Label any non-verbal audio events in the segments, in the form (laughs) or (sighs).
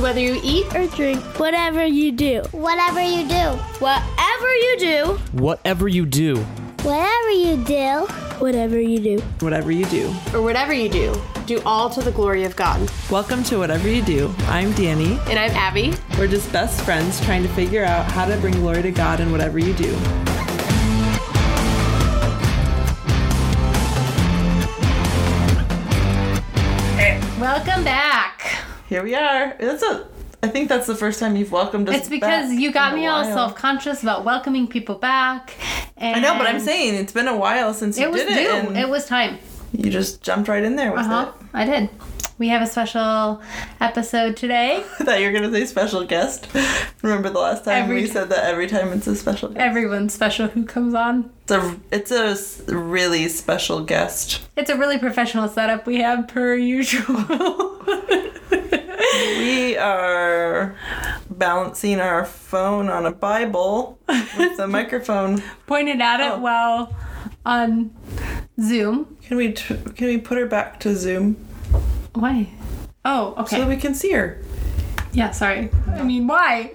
So whether you eat or drink, Whatever you do, Whatever you do, whatever you do, Whatever you do, whatever you do, whatever you do. Whatever you do. or whatever you do, do all to the glory of God. Welcome to Whatever You Do. I'm Danny. And I'm Abby. We're just best friends trying to figure out how to bring glory to God in whatever you do. Welcome back. Here we are. That's a. I think that's the first time you've welcomed us. It's because you got me all self conscious about welcoming people back. And I know, but I'm saying it's been a while since you it was did due. it, and It was time. you just jumped right in there with Uh huh. it. I did. We have a special episode today. (laughs) I thought you were gonna say special guest. Remember the last time Every we ti- said that every time it's a special guest. Everyone's special who comes on. It's a it's a really special guest. It's a really professional setup we have per usual. (laughs) We are balancing our phone on a Bible with the (laughs) microphone. Pointed at it Oh. while on Zoom. Can we t- can we put her back to Zoom Why? Oh, okay. so that we can see her? Yeah, sorry. I mean, why?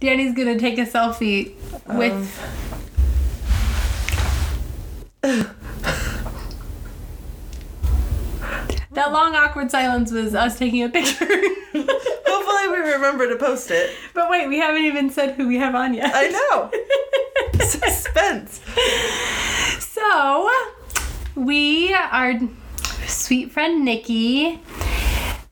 Danny's gonna take a selfie with. (sighs) that long awkward silence was us taking a picture. (laughs) Hopefully, we remember to post it. but wait, we haven't even said who we have on yet. I know. (laughs) Suspense. So, we, our sweet friend Nikki,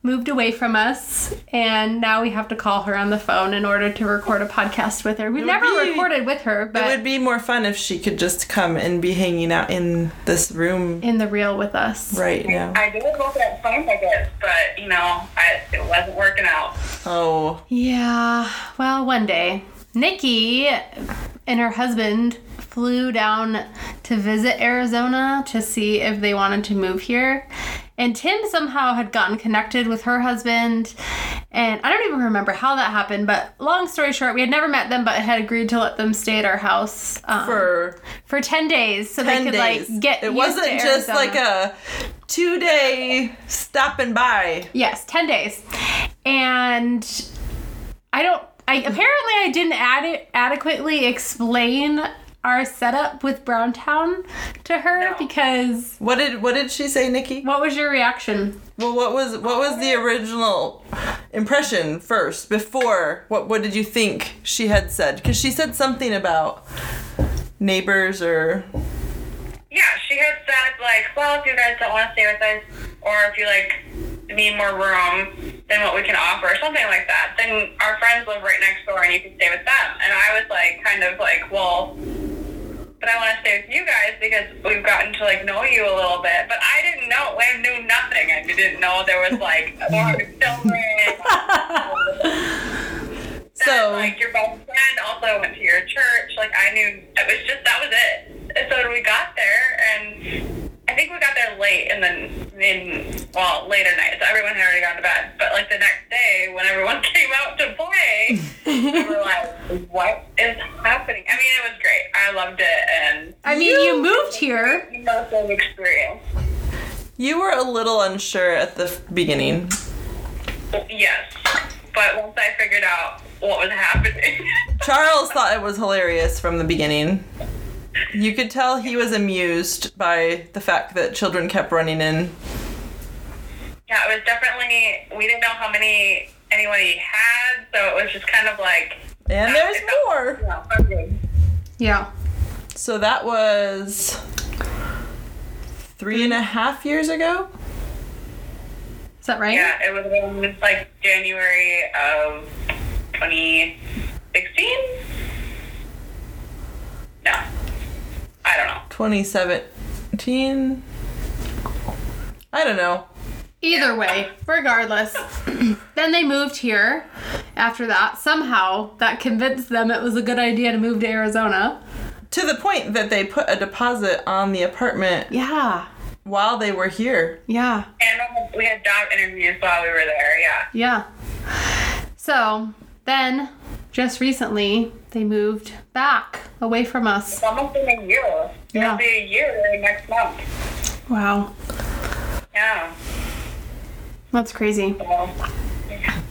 moved away from us, and now we have to call her on the phone in order to record a podcast with her. We've never be- recorded with her, but It would be more fun if she could just come and be hanging out in this room in the real with us. right now. I did look at phone tickets, but you know, I, it wasn't working out. Oh, Yeah, well, one day, Nikki and her husband flew down to visit Arizona to see if they wanted to move here. And Tim somehow had gotten connected with her husband. And I don't even remember how that happened, but long story short, we had never met them, but had agreed to let them stay at our house um, for for 10 days so 10 they could days. like get it wasn't just like a two day stopping by. Yes, 10 days. And I don't I apparently I didn't ad- adequately explain our setup with Browntown to her No. because What did what did she say, Nikki? what was your reaction? Well, what was what was the original impression first before? What what did you think she had said? Because she said something about neighbors or Yeah, she had said like, well, if you guys don't want to stay with us, or if you like need more room than what we can offer, or something like that, then our friends live right next door and you can stay with them. And I was like, kind of like, well. But I want to stay with you guys because we've gotten to like know you a little bit. But I didn't know. I knew nothing. I didn't know there was like (laughs) more children. (laughs) so. like your best friend also went to your church. Like I knew it was just that was it. And so we got there, and I think we got there late, and then in well later night, so everyone had already gone to bed. But like the next day, when everyone (laughs) came out to play, we were (laughs) like, "What is happening?" I mean, it was great. I loved it, and I mean, you, moved here. immersive experience. You were a little unsure at the beginning. Yes, but once I figured out what was happening. (laughs) Charles thought it was hilarious from the beginning. You could tell he was amused by the fact that children kept running in. Yeah, it was definitely. We didn't know how many anybody had, so it was just kind of like. And there's more. Yeah. Yeah. So that was three and a half years ago. Is that right? Yeah, it was like January of 2016. No, I don't know. 2017. I don't know. Either way, regardless. (coughs) then they moved here after that. Somehow that convinced them it was a good idea to move to Arizona. To the point that they put a deposit on the apartment Yeah. while they were here. Yeah. And we had job interviews while we were there. Yeah. Yeah. So then, just recently, they moved back away from us. It's almost been a year. Yeah. It'll be a year next month. Wow. Yeah. That's crazy. So,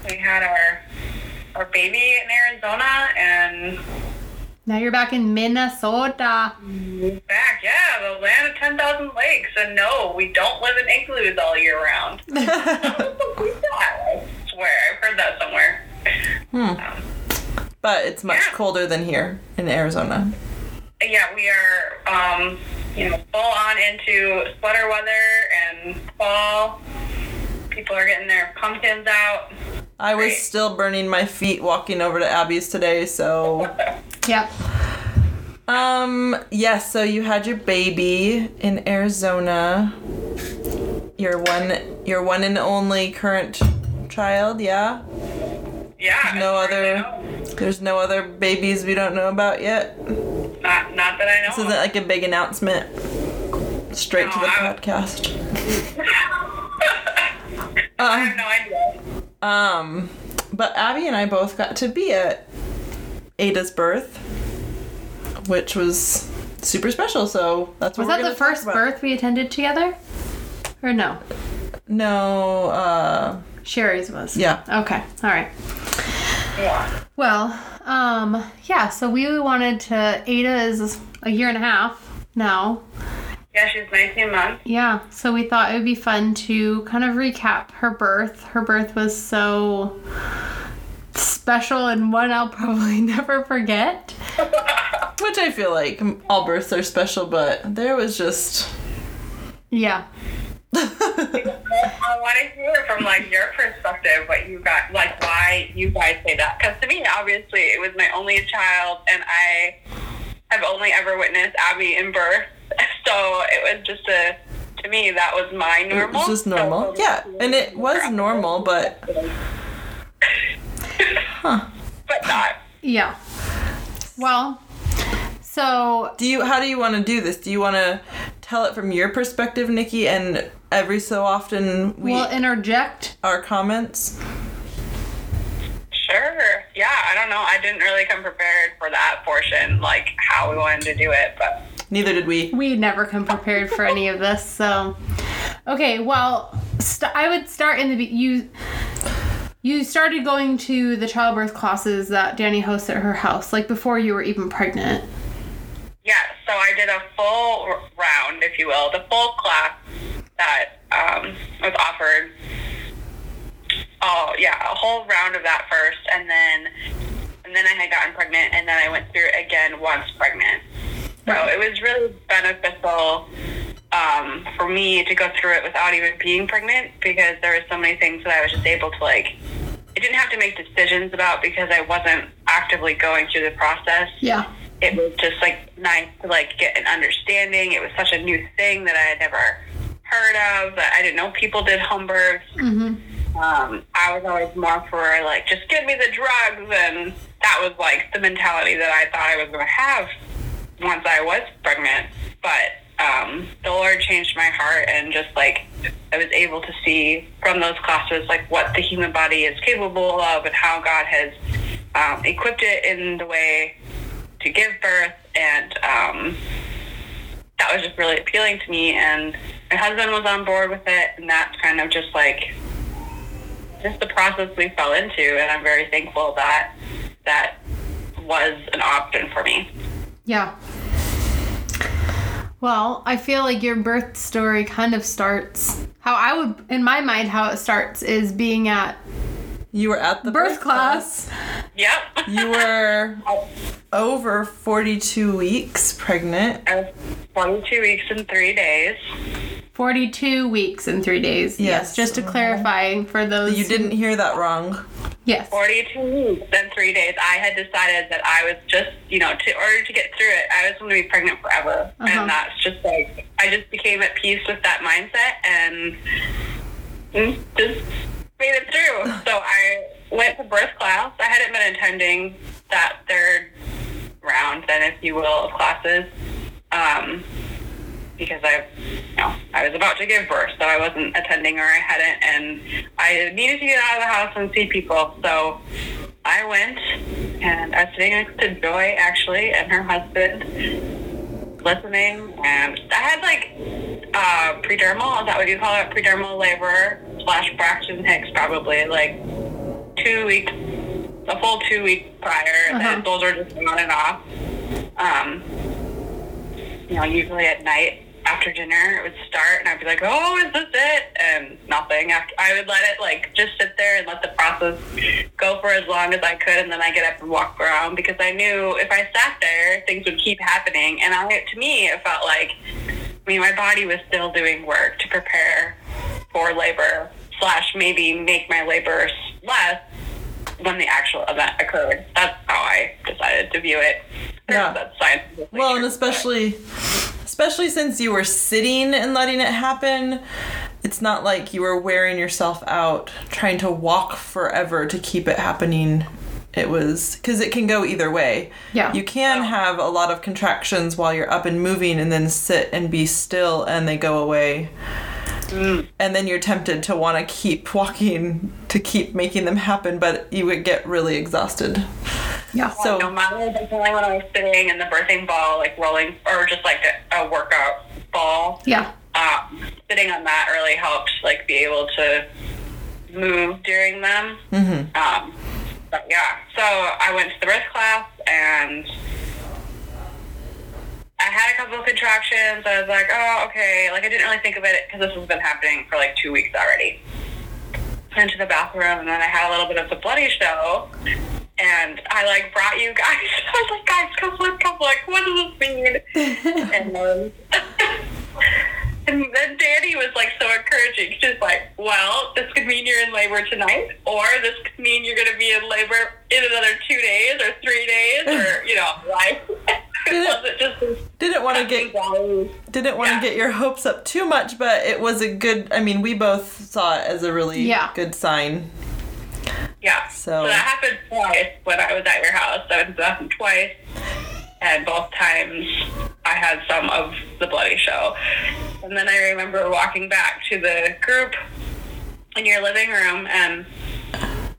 we had our our baby in Arizona, and Now you're back in Minnesota. back, yeah, the land of ten thousand lakes. And no, we don't live in igloos all year round. (laughs) (laughs) I swear, I've heard that somewhere. But it's much Yeah. colder than here in Arizona. Yeah, we are, um, you know, full on into sweater weather and fall. People are getting their pumpkins out. I was Great. still burning my feet walking over to Abby's today, so (laughs) Yep. um yes, so you had your baby in Arizona. Your one your one and only current child, yeah? Yeah. No as far as I other there's no other babies we don't know about yet. Not, not that I know. This isn't like a big announcement. Straight to the No, I- podcast. (laughs) I have no idea. Um, but Abby and I both got to be at Ada's birth, which was super special. So that's what Was we're that the first birth we attended together? Or no? No. Uh, Sherry's was. yeah. Okay. All right. Yeah. Well, um, yeah, so we wanted to Ada is a year and a half now. Yeah, she's 19 months. Yeah, so we thought it would be fun to kind of recap her birth. Her birth was so special and one I'll probably (laughs) never forget. Which I feel like all births are special, but there was just. Yeah. I want to hear from like your perspective what you got, like why you guys say that. Because to me, obviously, it was my only child, and I have only ever witnessed Abby in birth. (laughs) So it was just a, to me, that was my normal It normal. was just normal. Yeah, and it was normal, but huh but not. Yeah. Well, so do you? How do you want to do this? Do you want to tell it from your perspective, Nikki, and every so often we we'll interject. our comments? Sure. Yeah, I don't know. I didn't really come prepared for that portion, like how we wanted to do it, but Neither did we. We never come prepared for any of this, so okay. Well, st- I would start in the be- you. You started going to the childbirth classes that Danny hosts at her house, like before you were even pregnant. Yeah, so I did a full round, if you will, the full class that um, was offered. Oh yeah, a whole round of that first, and then and then I had gotten pregnant, and then I went through it again once pregnant. So it was really beneficial um, for me to go through it without even being pregnant because there were so many things that I was just able to like. I didn't have to make decisions about because I wasn't actively going through the process Yeah. it was just like nice to like get an understanding. It was such a new thing that I had never heard of. That I didn't know people did home births. Mm-hmm. Um, I was always more for like just give me the drugs, and that was like the mentality that I thought I was going to have once I was pregnant. But um, the Lord changed my heart, and just like I was able to see from those classes like what the human body is capable of, and how God has um, equipped it in the way to give birth, and um, that was just really appealing to me. And my husband was on board with it, and that's kind of just like just the process we fell into. And I'm very thankful that that was an option for me. Yeah. Well, I feel like your birth story kind of starts how I would, in my mind, how it starts is being at You were at the birth class. Yep. You were (laughs) over 42 weeks pregnant. I was 22 weeks and three days. 42 weeks and three days. Yes. Yes. Just to clarify for those. You didn't hear that wrong. Yes. 42 weeks and three days. I had decided that I was just, you know, to order to get through it, I was going to be pregnant forever. Uh-huh. And that's just like, I just became at peace with that mindset and mm, just made it through. (sighs) So I went to birth class. I hadn't been attending that third round, then, if you will, of classes. Um, because I, you know, I was about to give birth, so I wasn't attending or I hadn't, and I needed to get out of the house and see people. So I went, and I was sitting next to Joy actually and her husband, listening, and I had like uh, predermal. Is that what you call it? Predermal labor slash Braxton Hicks, probably like two weeks, a full two weeks prior, Uh-huh. and those are just on and off. Um, you know, usually at night after dinner it would start, and I'd be like, "Oh, is this it?" And nothing. After I would let it like just sit there and let the process go for as long as I could, and then I get up and walk around because I knew if I sat there, things would keep happening. And I, to me, it felt like, I mean, my body was still doing work to prepare for labor slash maybe make my labor less when the actual event occurred. That's how I decided to view it. Yeah. That's scientifically Well, and especially especially since you were sitting and letting it happen, it's not like you were wearing yourself out trying to walk forever to keep it happening. It was because it can go either way. Yeah. You can have a lot of contractions while you're up and moving and then sit and be still and they go away. And then you're tempted to want to keep walking to keep making them happen, but you would get really exhausted. Yeah. So no matter definitely when I was sitting in the birthing ball, like rolling, or just like a, a workout ball, Yeah. um, sitting on that really helped, like be able to move during them. Mm-hmm. Um, but yeah, so I went to the birth class and I had a couple of contractions. I was like, oh, okay. Like I didn't really think of it because this has been happening for like two weeks already. Went to the bathroom and then I had a little bit of the bloody show. And I like brought you guys. (laughs) I was like, guys, come look, come look. What does this mean? and then, um, (laughs) and then Danny was like so encouraging. She's like, well, this could mean you're in labor tonight, or this could mean you're going to be in labor in another two days or three days, or (laughs) you know, like (laughs) it wasn't didn't want to get didn't want Yeah. to get your hopes up too much, but it was a good. I mean, we both saw it as a really Yeah. good sign. Yeah. So- So, that happened twice when I was at your house. That was happened twice, and both times I had some of the bloody show. And then I remember walking back to the group in your living room, and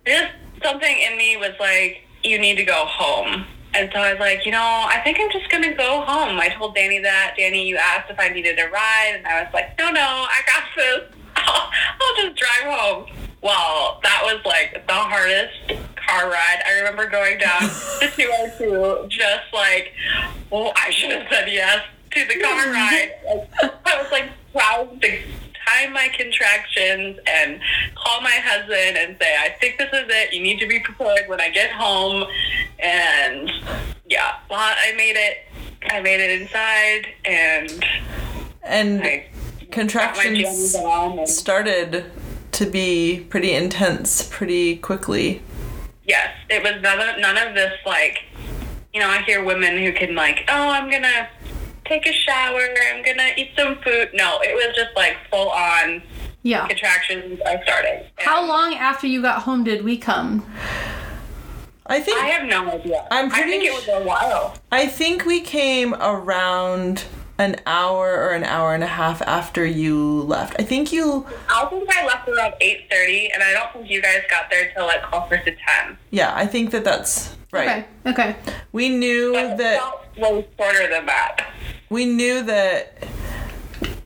just something in me was like, "You need to go home." And so I was like, you know, I think I'm just gonna go home. I told Danny that. Danny, you asked if I needed a ride, and I was like, no, no, I got this. I'll, (laughs) I'll just drive home. Well, that was like the hardest car ride. I remember going down (laughs) to 202, just like, well, I should have said yes to the car (laughs) ride. I was like proud to time my contractions and call my husband and say, I think this is it. You need to be prepared when I get home. And yeah, well, I made it. I made it inside and And I contractions. And started to be pretty intense pretty quickly. yes, it was none of, none of this like, you know, I hear women who can like, oh, I'm going to take a shower. I'm going to eat some food. No, it was just like full on Yeah. contractions are starting. How long after you got home did we come? I think I have no idea. I'm pretty, I think pretty it was a while. I think we came around an hour or an hour and a half after you left. I think you I think I left around eight thirty, and I don't think you guys got there till like closer to ten. yeah, I think that that's right. Okay. Okay. We knew But it that felt way shorter than that. we knew that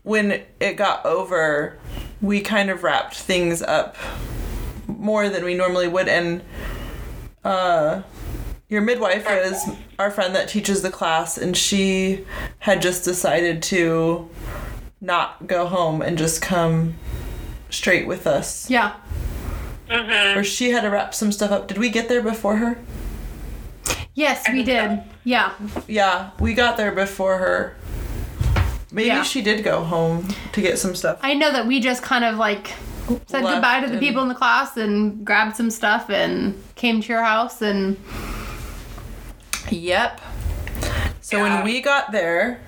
when it got over, we kind of wrapped things up more than we normally would. And uh, your midwife is our friend that teaches the class, and she had just decided to not go home and just come straight with us. Yeah. Mm-hmm. Or she had to wrap some stuff up. Did we get there before her? Yes, we did. Yeah. Yeah, we got there before her. Maybe Yeah. she did go home to get some stuff. I know that we just kind of like said Left goodbye to the people in the class and grabbed some stuff and came to your house and Yep. So Yeah. when we got there,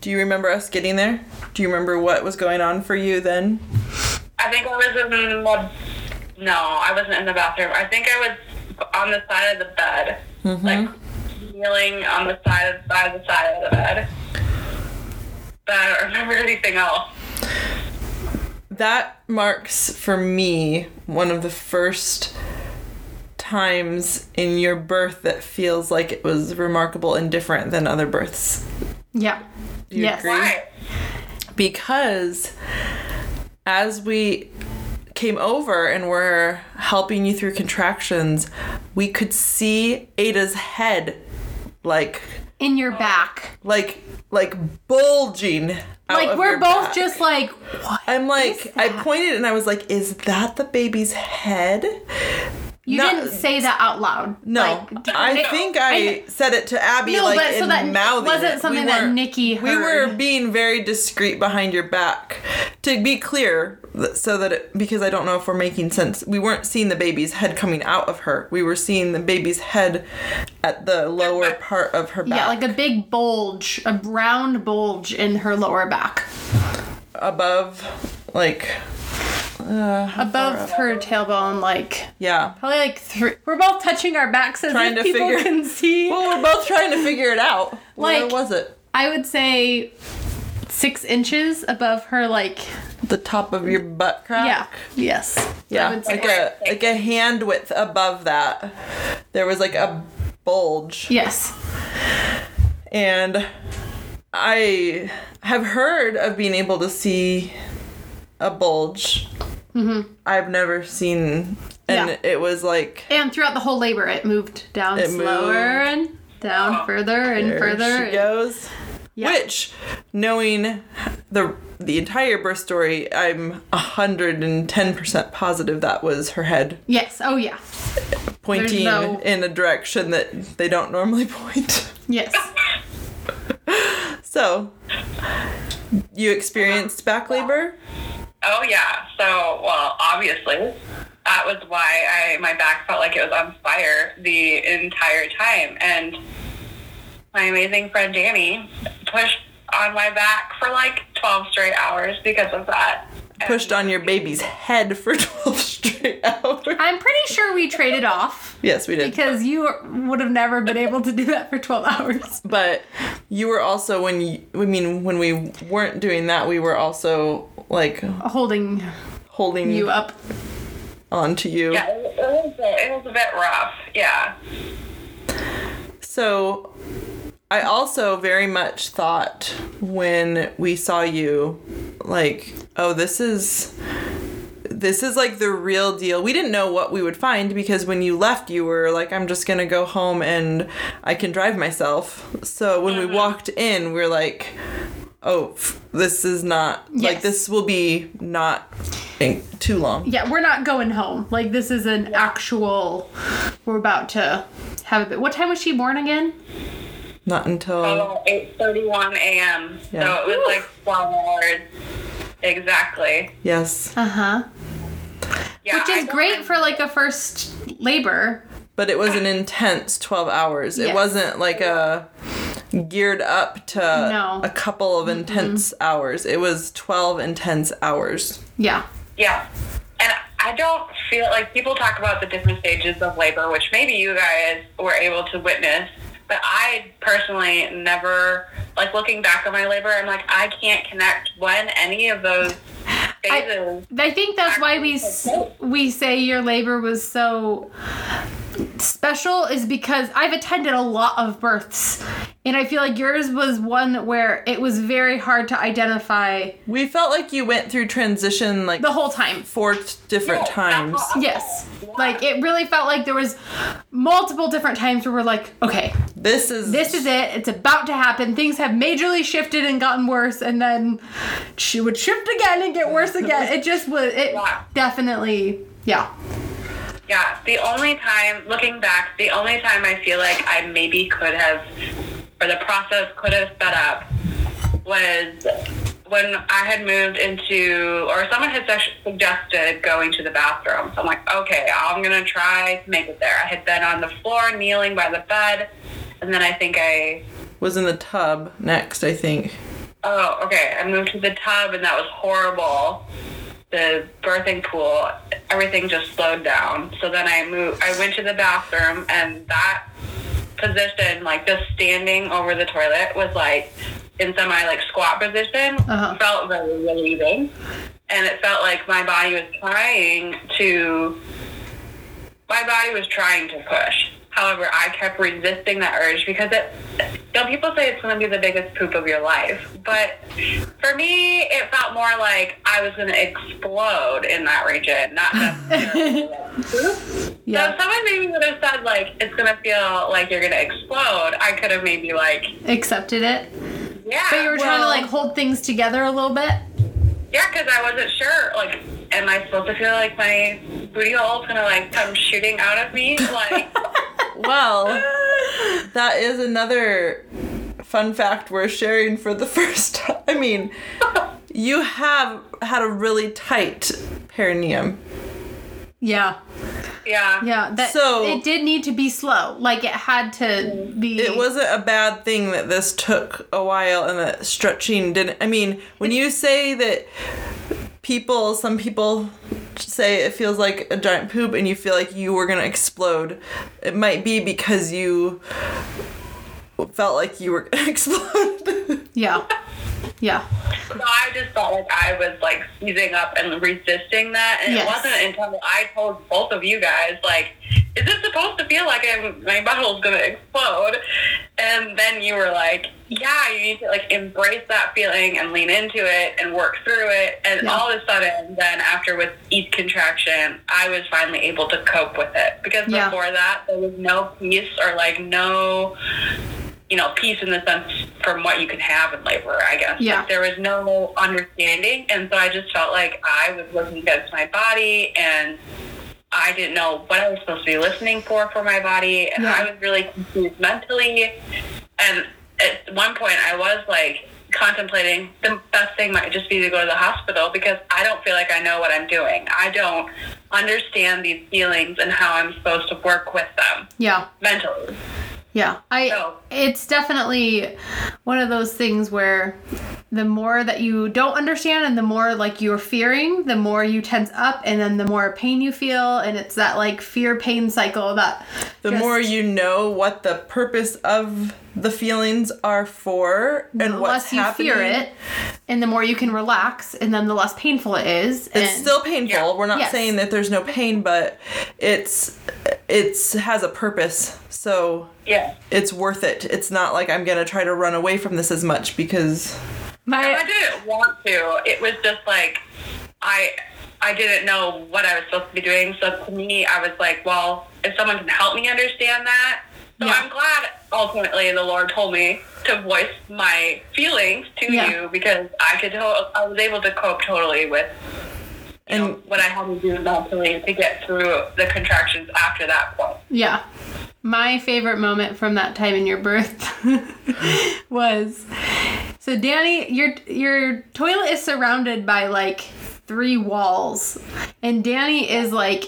do you remember us getting there? Do you remember what was going on for you then? I think I was in the. No, I wasn't in the bathroom. I think I was on the side of the bed, mm-hmm. like kneeling on the side of by the side of the bed. But I don't remember anything else. That marks for me one of the first times in your birth that feels like it was remarkable and different than other births. yeah. Do you yes. agree? Why? because as we came over and were helping you through contractions, we could see Ada's head like In your back. like like bulging. out Like we're both back. just like what? I'm like I pointed and I was like, is that the baby's head? You didn't say that out loud. No, Like, I Nick- think I, said it to Abby No, like but so in that mouthing wasn't it. something that weren't- Nikki We were being very discreet behind your back. To be clear, so that it, because I don't know if we're making sense, we weren't seeing the baby's head coming out of her. We were seeing the baby's head at the lower part of her back, Yeah, like a big bulge, a round bulge in her lower back. above, like Uh, above her tailbone, like yeah. probably like three. We're both touching our backs as Trying if people figure- can (laughs) see. Well, we're both trying to figure it out. Where Like- was it? I would say six inches above her, like The top of your butt crack. yeah, yes, Yeah, like a like a hand width above that. There was like a bulge, yes. and I have heard of being able to see a bulge. Mm-hmm. I've never seen, and Yeah. it was like And throughout the whole labor, it moved down It slower and down oh, further and there further. she goes. Yeah. Which, knowing the the entire birth story, I'm hundred and ten percent positive that was her head Yes. Oh yeah. pointing no- in a direction that they don't normally (laughs) point. Yes. So, you experienced back labor? Oh yeah. So well, obviously, that was why I my back felt like it was on fire the entire time, and my amazing friend Danny pushed on my back for like twelve straight hours because of that. And- Pushed on your baby's head for (laughs) 12 straight hours. I'm pretty sure we traded off Yes, we did. because you would have never been able to do that for 12 hours. But you were also, when you, I mean, when we weren't doing that, we were also like Holding holding you up. onto you. Yeah, it, it was a, it was a bit rough. Yeah. So I also very much thought when we saw you, like, oh, this is. This is like the real deal. We didn't know what we would find because when you left, you were like, I'm just gonna go home and I can drive myself. So when we mm-hmm. walked in, we are like, oh, f- this is not, like, this will be not too long. Yeah, we're not going home. Like this is an actual. We're about to have a bit. What time was she born again? Not until. Oh, 8:31 a.m. Yeah. So it was like 12 hours. Exactly. Yes. Uh huh. Yeah, Which is great for like a first labor. but it was an intense 12 hours it wasn't like a geared up to No. a couple of intense hours it was 12 intense hours Yeah. Yeah. And I don't feel like people talk about the different stages of labor, which maybe you guys were able to witness, but I personally never, like looking back on my labor, I'm like, I can't connect when any of those phases. I think that's why we we say your labor was so special is because I've attended a lot of births and I feel like yours was one where it was very hard to identify we felt like you went through transition like the whole time. four t- different Yeah, times that's what Yes. felt. Like it really felt like there was multiple different times where we're like, okay, this is this is it. It's about to happen. Things have majorly shifted and gotten worse, and then she would shift again and get worse again. It just was. It Yeah. definitely. Yeah. Yeah, the only time, looking back, the only time I feel like I maybe could have, or the process could have sped up, was when I had moved into, or someone had suggested going to the bathroom. So I'm like, okay, I'm going to try to make it there. I had been on the floor, kneeling by the bed, and then I think I, was in the tub next i think oh, okay, I moved to the tub, and that was horrible. The birthing pool, everything just slowed down. So then I moved. I went to the bathroom, and that position, like just standing over the toilet, was like in semi like squat position. Uh-huh. Felt very relieving, and it felt like my body was trying to. My body was trying to push. However, I kept resisting that urge because it know, people say it's going to be the biggest poop of your life, but for me, it felt more like I was going to explode in that region, not (laughs) necessarily poop. So if someone maybe would have said like it's going to feel like you're going to explode, I could have maybe like, Accepted it. yeah. But you were trying to like hold things together a little bit. Yeah, because I wasn't sure. Like, am I supposed to feel like my booty hole is gonna like come shooting out of me? Like, (laughs) Well, (laughs) that is another fun fact we're sharing for the (laughs) first time. I mean, you have had a really tight perineum. Yeah. yeah, Yeah. That So- it did need to be slow. Like it had to be It wasn't a bad thing that this took a while and that stretching didn't. I mean, when you say that people, some people say it feels like a giant poop and you feel like you were gonna explode, it might be because you felt like you were gonna (laughs) explode. Yeah. Yeah. So I just felt like I was like seizing up and resisting that, and Yes. it wasn't until I told both of you guys like, "Is this supposed to feel like I'm, my bottle's gonna explode?" And then you were like, "Yeah, you need to like embrace that feeling and lean into it and work through it." And Yeah. all of a sudden, then after with each contraction, I was finally able to cope with it because Yeah. before that there was no peace or like no you know, peace in the sense from what you can have in labor, I guess. Yeah. Like, there was no understanding, and so I just felt like I was looking against my body, and I didn't know what I was supposed to be listening for for my body, and Yeah. I was really confused mentally. And at one point, I was like contemplating the best thing might just be to go to the hospital because I don't feel like I know what I'm doing. I don't understand these feelings and how I'm supposed to work with them Yeah. Mentally. Yeah, I. So- It's definitely one of those things where the more that you don't understand and the more like you're fearing, the more you tense up, and then the more pain you feel, and it's that like fear pain cycle that. the just- more you know what the purpose of the feelings are for and the what's less you happening. fear it, and the more you can relax, and then the less painful it is. It's and- still painful. Yeah. We're not Yes. saying that there's no pain, but it's it's has a purpose. So Yeah. it's worth it. It's not like I'm gonna try to run away from this as much because My. I didn't want to. It was just like I I didn't know what I was supposed to be doing. So to me, I was like, well, if someone can help me understand that. So Yeah. I'm glad ultimately the Lord told me to voice my feelings to Yeah. you because I could to- I was able to cope totally with you know, And- what I had to do mentally to get through the contractions after that point. Yeah. My favorite moment from that time in your birth (laughs) was so Danny, your your toilet is surrounded by like three walls and Danny is like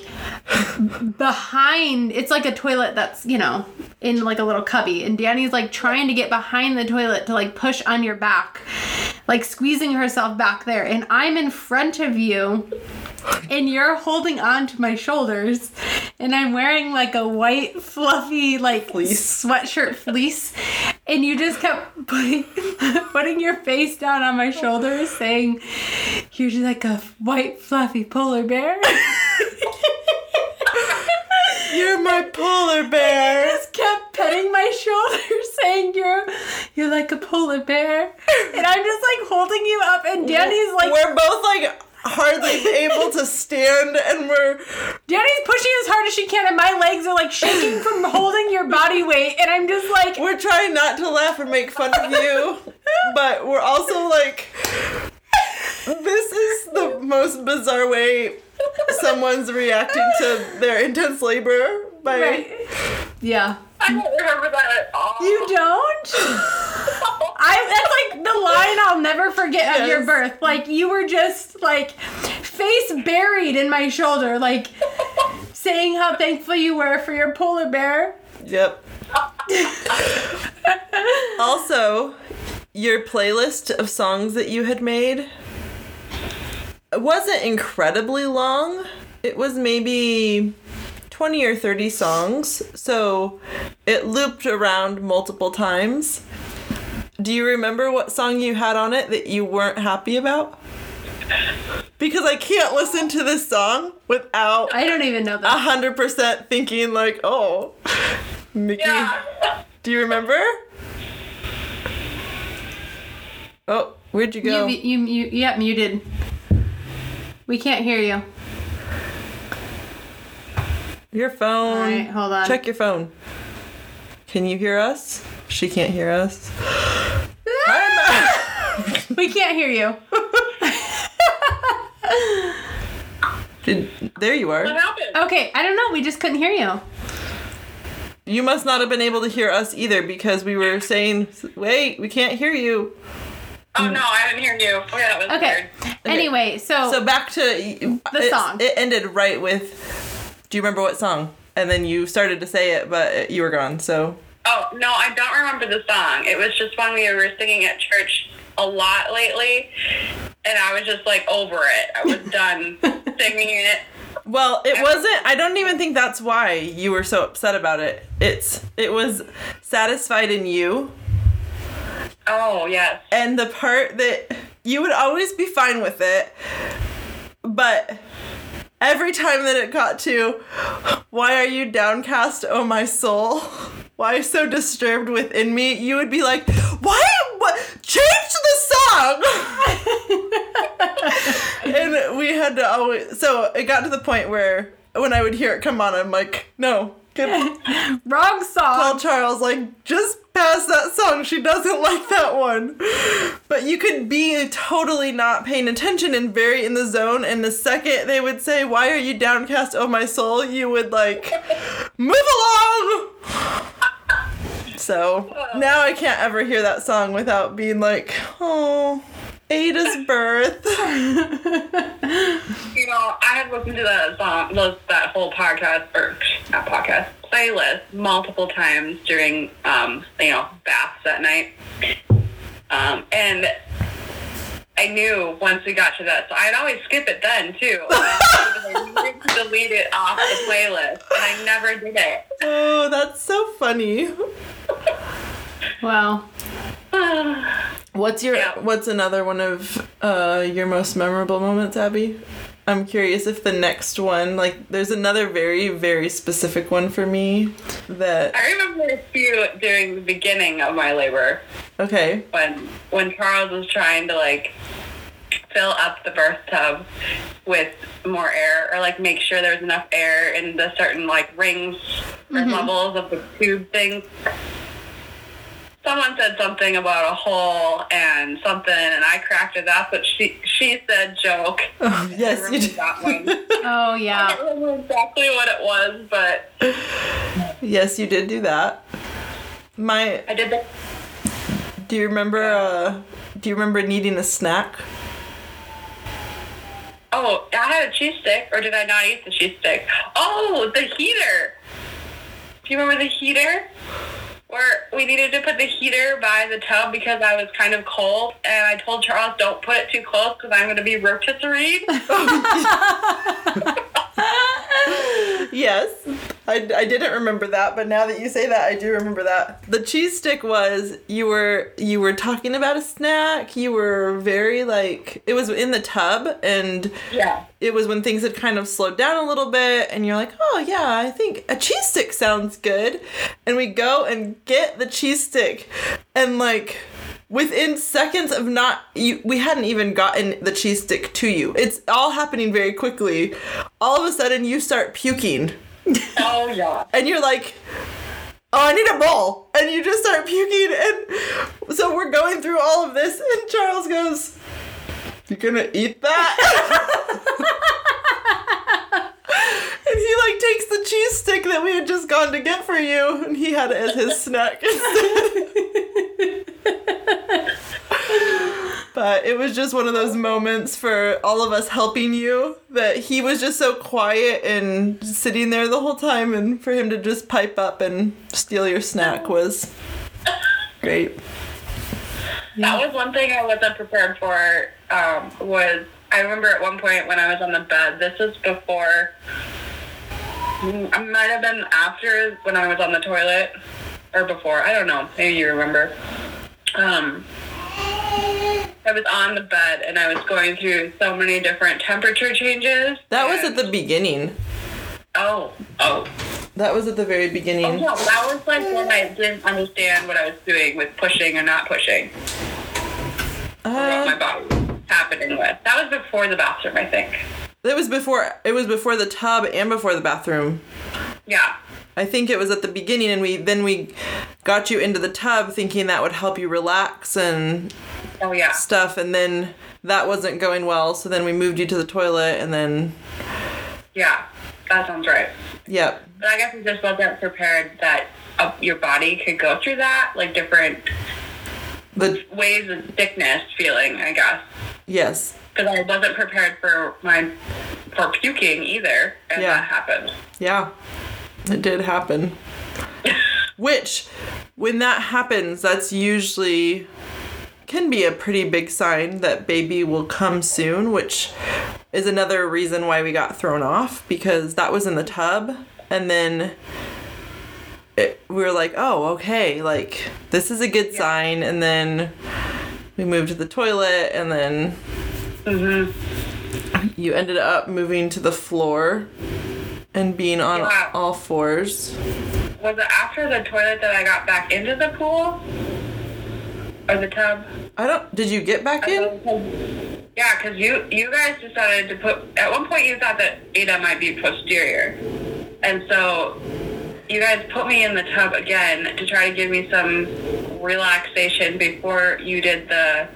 behind it's like a toilet that's, you know, in like a little cubby and Danny's like trying to get behind the toilet to like push on your back. Like squeezing herself back there and I'm in front of you and you're holding on to my shoulders and i'm wearing like a white fluffy like Fleece. sweatshirt fleece and you just kept (laughs) putting putting your face down on my shoulders saying you're just like a white fluffy polar bear (laughs) you're my polar bear. just kept petting my shoulders (laughs) saying you're you're like a polar bear. And i'm just like holding you up and danny's like we're both like hardly (laughs) able to stand and we're danny's pushing as hard as she can and my legs are like shaking from (laughs) holding your body weight and i'm just like we're trying not to laugh and make fun of you, but we're also like this is the most bizarre way someone's reacting to their intense labor by Right. Yeah. I don't remember that at all. You don't? (laughs) I that's like the line I'll never forget of your birth. Like you were just like face buried in my shoulder, like saying how thankful you were for your polar bear. Yep. (laughs) also, your playlist of songs that you had made wasn't incredibly long. It was maybe 20 or 30 songs, so it looped around multiple times. Do you remember what song you had on it that you weren't happy about? Because I can't listen to this song without I don't even know a that. hundred percent thinking like, oh, Mickey. Yeah. Do you remember? Oh, where'd you go? You, you, you, yeah, muted. We can't hear you. Your phone. All right, hold on. Check your phone. Can you hear us? She can't hear us. Hi, (laughs) We can't hear you. Did, there you What are. happened? Okay, I don't know. We just couldn't hear you. You must not have been able to hear us either because we were saying, "Wait, we can't hear you." Oh no, I didn't hear you. Oh, yeah, that was Okay. weird. Anyway, so, So back to the song. It ended right with. Do you remember what song? And then you started to say it, but you were gone. So Oh no, I don't remember the song. It was just one we were singing at church a lot lately, and I was just like over it. I was (laughs) done singing it. Well, it wasn't. I don't even think that's why you were so upset about it. It's it was satisfied in you, Oh yes. and the part that you would always be fine with it, but every time that it got to, why are you downcast, oh my soul? Why so disturbed within me? You would be like, why? What? Change the song. (laughs) and we had to always. So it got to the point where when I would hear it come on, I'm like, no, (laughs) wrong song. Paul Charles, like, just pass that song. She doesn't (laughs) like that one. But you could be totally not paying attention and very in the zone. And the second they would say, Why are you downcast, oh my soul? you would, like, (laughs) move along. So now I can't ever hear that song without being like, Oh, Ada's birth. (laughs) You know, I had listened to that song, those, that whole podcast or not podcast playlist multiple times during, um, you know, baths at night. Um, and I knew once we got to that, so I'd always skip it then too. And I needed to delete it off the playlist, and I never did it. Oh, that's so funny. Wow. (sighs) What's your Yeah. what's another one of uh your most memorable moments, Abby? I'm curious if the next one, like there's another very, very specific one for me that I remember a few during the beginning of my labor. okay. when when Charles was trying to like fill up the birth tub with more air or like make sure there's enough air in the certain like rings or levels of the tube thing. Someone said something about a hole and something, and I cracked it. That's what she she said. Joke. (laughs) Oh, I yes, you did. that one. (laughs) Oh, I yeah. don't remember exactly what it was, but Yes, you did do that. My I did the do you remember uh do you remember needing a snack? Oh, I had a cheese stick, or did I not eat the cheese stick? Oh, the heater. Do you remember the heater? Where we needed to put the heater by the tub because I was kind of cold, and I told Charles, "Don't put it too close because I'm going to be rotisserie." (laughs) (laughs) (laughs) Yes. I, I didn't remember that, but now that you say that, I do remember that. The cheese stick was you were you were talking about a snack. You were very like it was in the tub and yeah. it was when things had kind of slowed down a little bit and you're like, "Oh yeah, I think a cheese stick sounds good." And we go and get the cheese stick and like within seconds of not you we hadn't even gotten the cheese stick to you. It's all happening very quickly. All of a sudden you start puking Oh yeah. and you're like, oh, I need a bowl. And you just start puking. And so we're going through all of this, and Charles goes, "You're gonna eat that? (laughs) and he like takes the cheese stick that we had just gone to get for you, and he had it as his snack. (laughs) But it was just one of those moments for all of us helping you that he was just so quiet and sitting there the whole time, and for him to just pipe up and steal your snack was great. That was one thing I wasn't prepared for. Um, was I remember at one point when I was on the bed. This was before. It might have been after when I was on the toilet, or before. I don't know. Maybe you remember. Um, I was on the bed and I was going through so many different temperature changes. That was at the beginning. Oh, oh. That was at the very Oh, beginning. no, that was like when I didn't understand what I was doing with pushing or not pushing. or Uh. what my body was happening with. That was before the bathroom, I think. It was before it was before the tub and before the bathroom. Yeah. I think it was at the beginning and we then we got you into the tub thinking that would help you relax and Oh yeah. stuff and then that wasn't going well so then we moved you to the toilet and then Yeah. That sounds right. yep. But I guess I just wasn't prepared that uh, your body could go through that, like different The ways of sickness feeling, I guess. yes. Because I wasn't prepared for my for puking either, and Yeah. that happened. Yeah. It did happen. (laughs) Which when that happens that's usually can be a pretty big sign that baby will come soon, which is another reason why we got thrown off because that was in the tub and then it, we were like, "Oh, okay, like this is a good sign." And then we moved to the toilet and then Mm-hmm. you ended up moving to the floor and being on Yeah. all fours. Was it after the toilet that I got back into the pool or the tub? I don't did you get back in? Uh, yeah, because you you guys decided to put. At one point, you thought that Ada might be posterior, and so you guys put me in the tub again to try to give me some relaxation before you did the.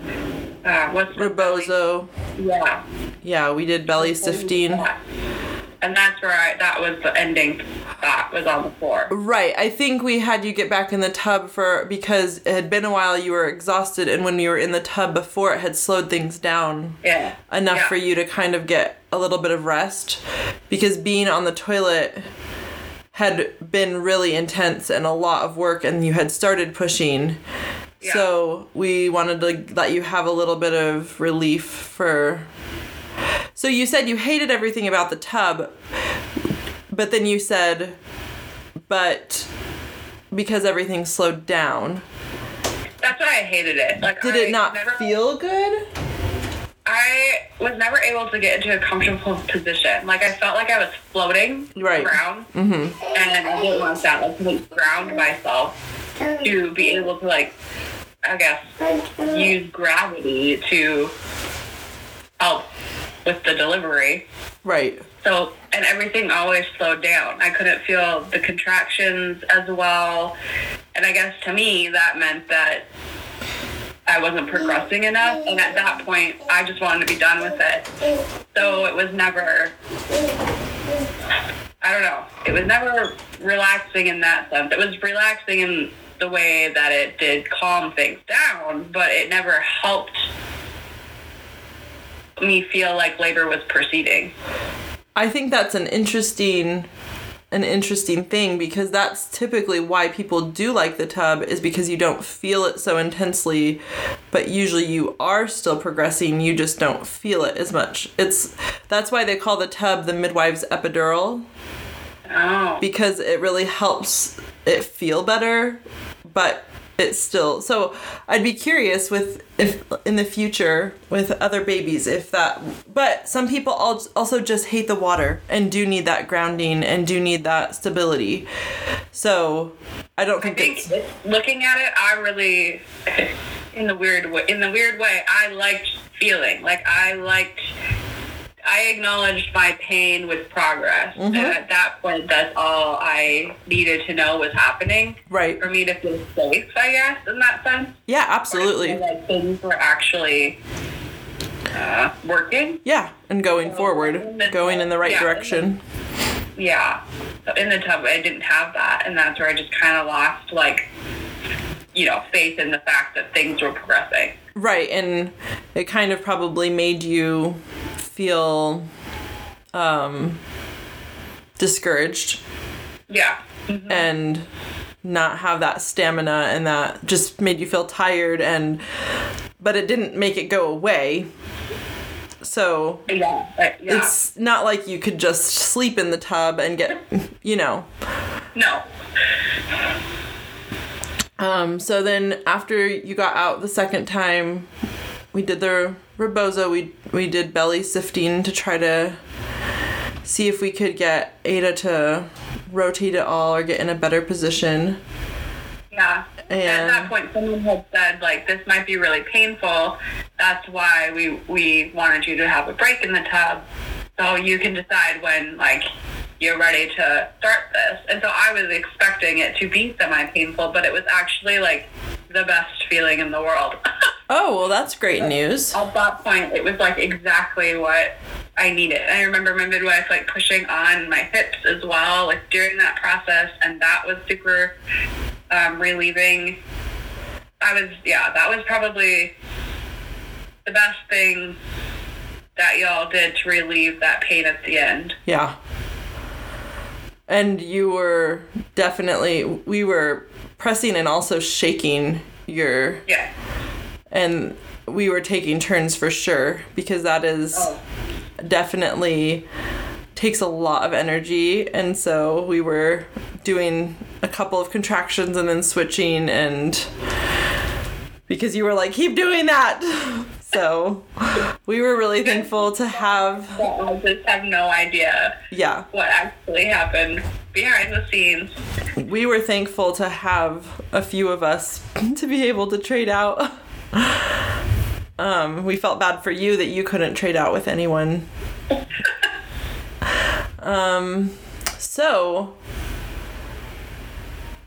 Uh, what's Rebozo. Yeah. Yeah, we did belly sifting. Yeah. And that's where I, that was the ending That was on the floor. Right. I think we had you get back in the tub for because it had been a while you were exhausted and when you were in the tub before it had slowed things down Yeah. enough Yeah. for you to kind of get a little bit of rest because being on the toilet had been really intense and a lot of work and you had started pushing. Yeah. So we wanted to let you have a little bit of relief for So you said you hated everything about the tub, but then you said but because everything slowed down. That's why I hated it. Like, Did I it not never- feel good? I was never able to get into a comfortable position. Like I felt like I was floating Right. around, mm-hmm. and I didn't want that. Like to ground myself to be able to like, I guess, use gravity to help with the delivery. Right. So and everything always slowed down. I couldn't feel the contractions as well, and I guess to me that meant that I wasn't progressing enough. And at that point, I just wanted to be done with it. So it was never. I don't know. It was never relaxing in that sense. It was relaxing in the way that it did calm things down, but it never helped me feel like labor was proceeding. I think that's an interesting an interesting thing because that's typically why people do like the tub is because you don't feel it so intensely but usually you are still progressing you just don't feel it as much it's that's why they call the tub the midwife's epidural Oh. because it really helps it feel better but it's still so i'd be curious with if in the future with other babies if that but some people also just hate the water and do need that grounding and do need that stability so i don't I think, think it's looking at it, I really, in the weird way, in the weird way, I liked feeling like I liked. I acknowledged my pain with progress, Mm-hmm. and at that point, that's all I needed to know was happening right for me to feel safe. I guess in that sense, yeah absolutely like things were actually uh, working. yeah and going forward going in the right Yeah. direction Yeah. So in the tub, I didn't have that, and that's where I just kind of lost, like, you know, faith in the fact that things were progressing. Right, and it kind of probably made you feel um, discouraged Yeah. and not have that stamina, and that just made you feel tired. And but it didn't make it go away. So Yeah. Like, yeah. it's not like you could just sleep in the tub and get, you know. no. Um, so then after you got out the second time, we did the rebozo. We we did belly sifting to try to see if we could get Ada to rotate it all or get in a better position. Yeah. At that point, someone had said like this might be really painful. That's why we we wanted you to have a break in the tub, so you can decide when like you're ready to start this. And so I was expecting it to be semi painful, but it was actually like the best feeling in the world. Oh, well, that's great news. At that point, it was like exactly what I needed. I remember my midwife like pushing on my hips as well, like during that process, and that was super um, relieving. I was, yeah, that was probably the best thing that y'all did to relieve that pain at the end. Yeah. And you were definitely, we were pressing and also shaking your, Yeah. And we were taking turns for sure because that is Oh. definitely takes a lot of energy. And so we were doing a couple of contractions and then switching and because you were like, keep doing that. (laughs) So we were really thankful to have, (laughs) I just have no idea yeah. what actually happened behind the scenes. we were thankful to have a few of us (laughs) to be able to trade out. Um, we felt bad for you that you couldn't trade out with anyone. Um, so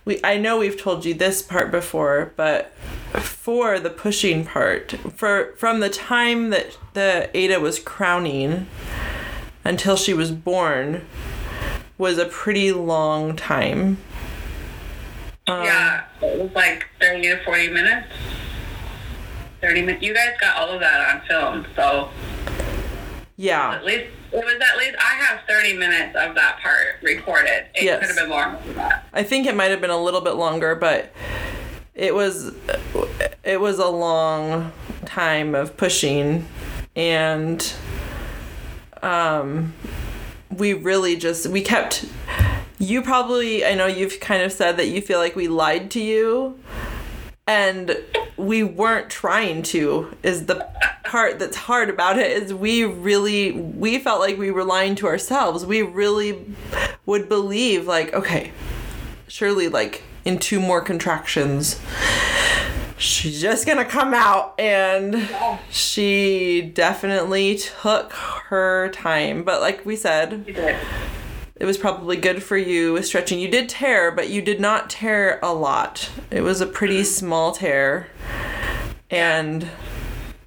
we I know we've told you this part before, but for the pushing part, for from the time that the Ada was crowning until she was born was a pretty long time. Um, yeah, it was like 30 to 40 minutes. 30 minutes. You guys got all of that on film, so Yeah. at least it was at least I have 30 minutes of that part recorded. It Yes. could have been longer than that. I think it might have been a little bit longer, but it was it was a long time of pushing and um we really just we kept you probably I know you've kind of said that you feel like we lied to you and we weren't trying to is the part that's hard about it is we really we felt like we were lying to ourselves. We really would believe like okay surely like in two more contractions she's just gonna come out. And she definitely took her time. But like we said. It was probably good for you with stretching. You did tear, but you did not tear a lot. It was a pretty small tear. And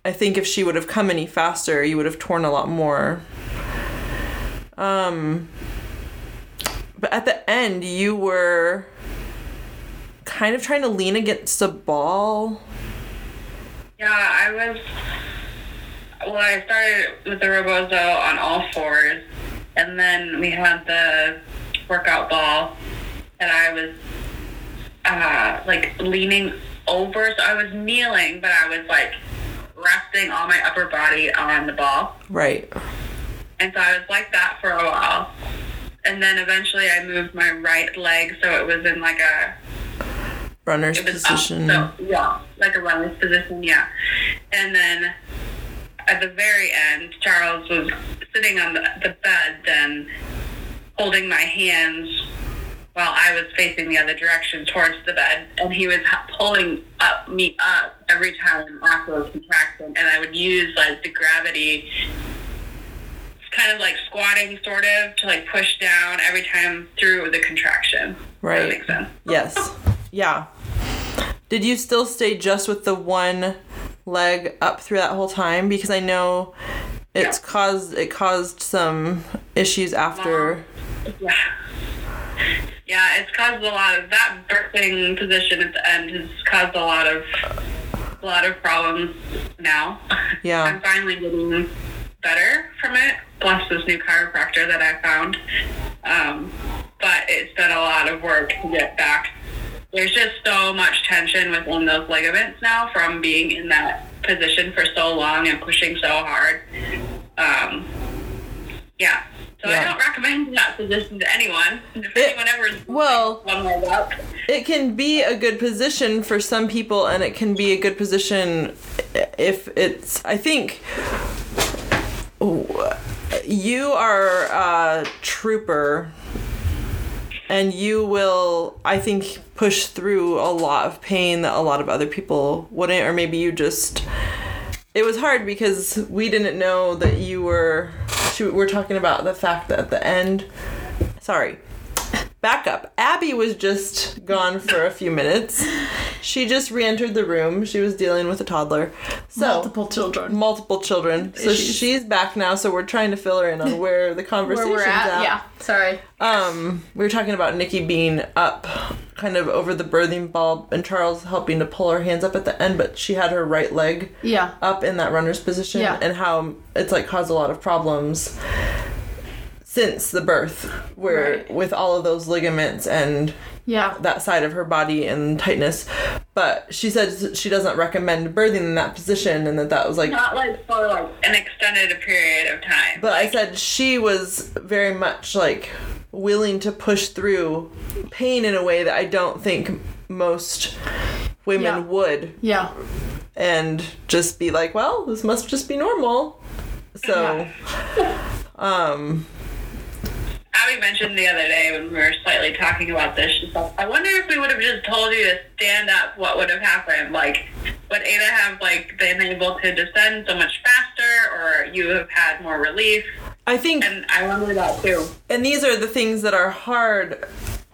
I think if she would have come any faster, you would have torn a lot more. Um but at the end you were kind of trying to lean against a ball. Yeah, I was. Well, I started with the Rebozo on all fours, and then we had the workout ball, and I was uh, like leaning over. So I was kneeling, but I was like resting all my upper body on the ball. Right. And so I was like that for a while. And then eventually I moved my right leg so it was in like a Runner's position. Up, so, yeah, like a runner's position, yeah. And then at the very end, Charles was sitting on the, the bed, then holding my hands while I was facing the other direction towards the bed, and he was pulling up me up every time after a contraction, and I would use like the gravity. Kind of like squatting, sort of, to like push down every time through the contraction. Right. That makes sense. Yes. Yeah. Did you still stay just with the one leg up through that whole time? Because I know it's Yeah. caused it caused some issues after. Yeah. Yeah, it's caused a lot of that birthing position at the end has caused a lot of a lot of problems now. Yeah. I'm finally getting better from it, plus this new chiropractor that I found. Um, but it's been a lot of work to get back. There's just so much tension within those ligaments now from being in that position for so long and pushing so hard. Um, yeah. So Yeah. I don't recommend that position to anyone. If It- anyone ever is well- one leg up, It can be a good position for some people, and it can be a good position if it's. I think you are a trooper, and you will i think push through a lot of pain that a lot of other people wouldn't or maybe you just it was hard because we didn't know that you were we're talking about the fact that at the end sorry back up abby was just gone for a few minutes she just re-entered the room she was dealing with a toddler so Multiple children. multiple children so Issues. she's back now so we're trying to fill her in on (laughs) where the Where conversation's we're at. at Yeah. Sorry. um, we were talking about Nikki being up, kind of over the birthing ball, and Charles helping to pull her hands up at the end, but she had her right leg Yeah. up in that runner's position, Yeah. and how it's like caused a lot of problems since the birth, where Right. with all of those ligaments and Yeah. that side of her body and tightness. But she said she doesn't recommend birthing in that position, and that that was like Not like for like an extended period of time. But I said she was very much like willing to push through pain in a way that I don't think most women Yeah. would Yeah. and just be like, well, this must just be normal. So, um, Abby mentioned the other day when we were slightly talking about this, she's like, I wonder if we would have just told you to stand up, what would have happened? Like, would Ada have like been able to descend so much faster, or you have had more relief? I think And I wonder that too. and these are the things that are hard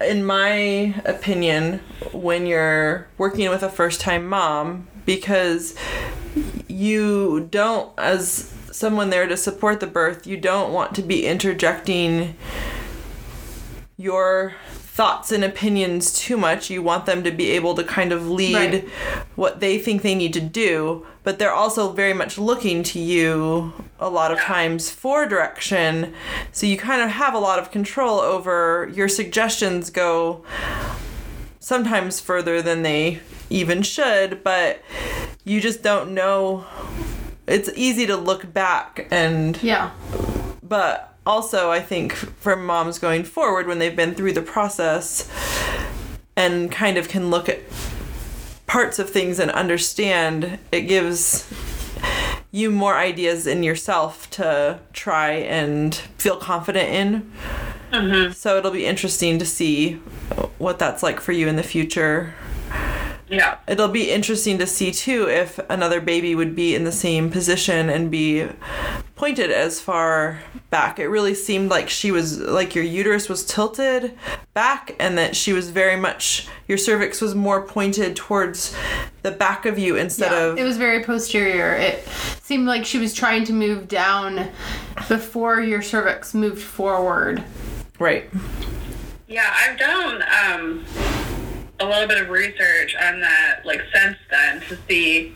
in my opinion when you're working with a first time mom because you don't as someone there to support the birth you don't want to be interjecting your thoughts and opinions too much. You want them to be able to kind of lead Right. what they think they need to do. But they're also very much looking to you a lot of times for direction. So you kind of have a lot of control over your suggestions go sometimes further than they even should but you just don't know it's easy to look back and Yeah. but also I think for moms going forward when they've been through the process and kind of can look at parts of things and understand it gives you more ideas in yourself to try and feel confident in. Mm-hmm. So it'll be interesting to see what that's like for you in the future. Yeah. It'll be interesting to see too if another baby would be in the same position and be pointed as far back. It really seemed like she was like your uterus was tilted back and that she was very much your cervix was more pointed towards the back of you instead yeah. of It was very posterior. It seemed like she was trying to move down before your cervix moved forward. right. Yeah, I've done um, a little bit of research on that, like since then, to see,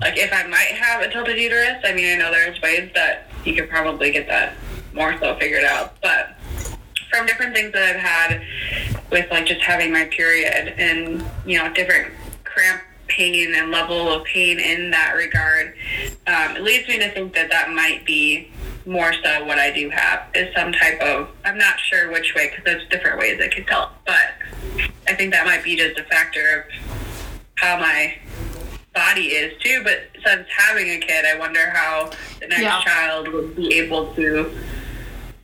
like, if I might have a tilted uterus. I mean, I know there's ways that you could probably get that more so figured out, but from different things that I've had with like just having my period and you know different cramp pain and level of pain in that regard, um, it leads me to think that that might be more so what I do have is some type of I'm not sure which way because there's different ways I could tell, but I think that might be just a factor of how my body is too. But since having a kid, I wonder how the next Yeah. child would be able to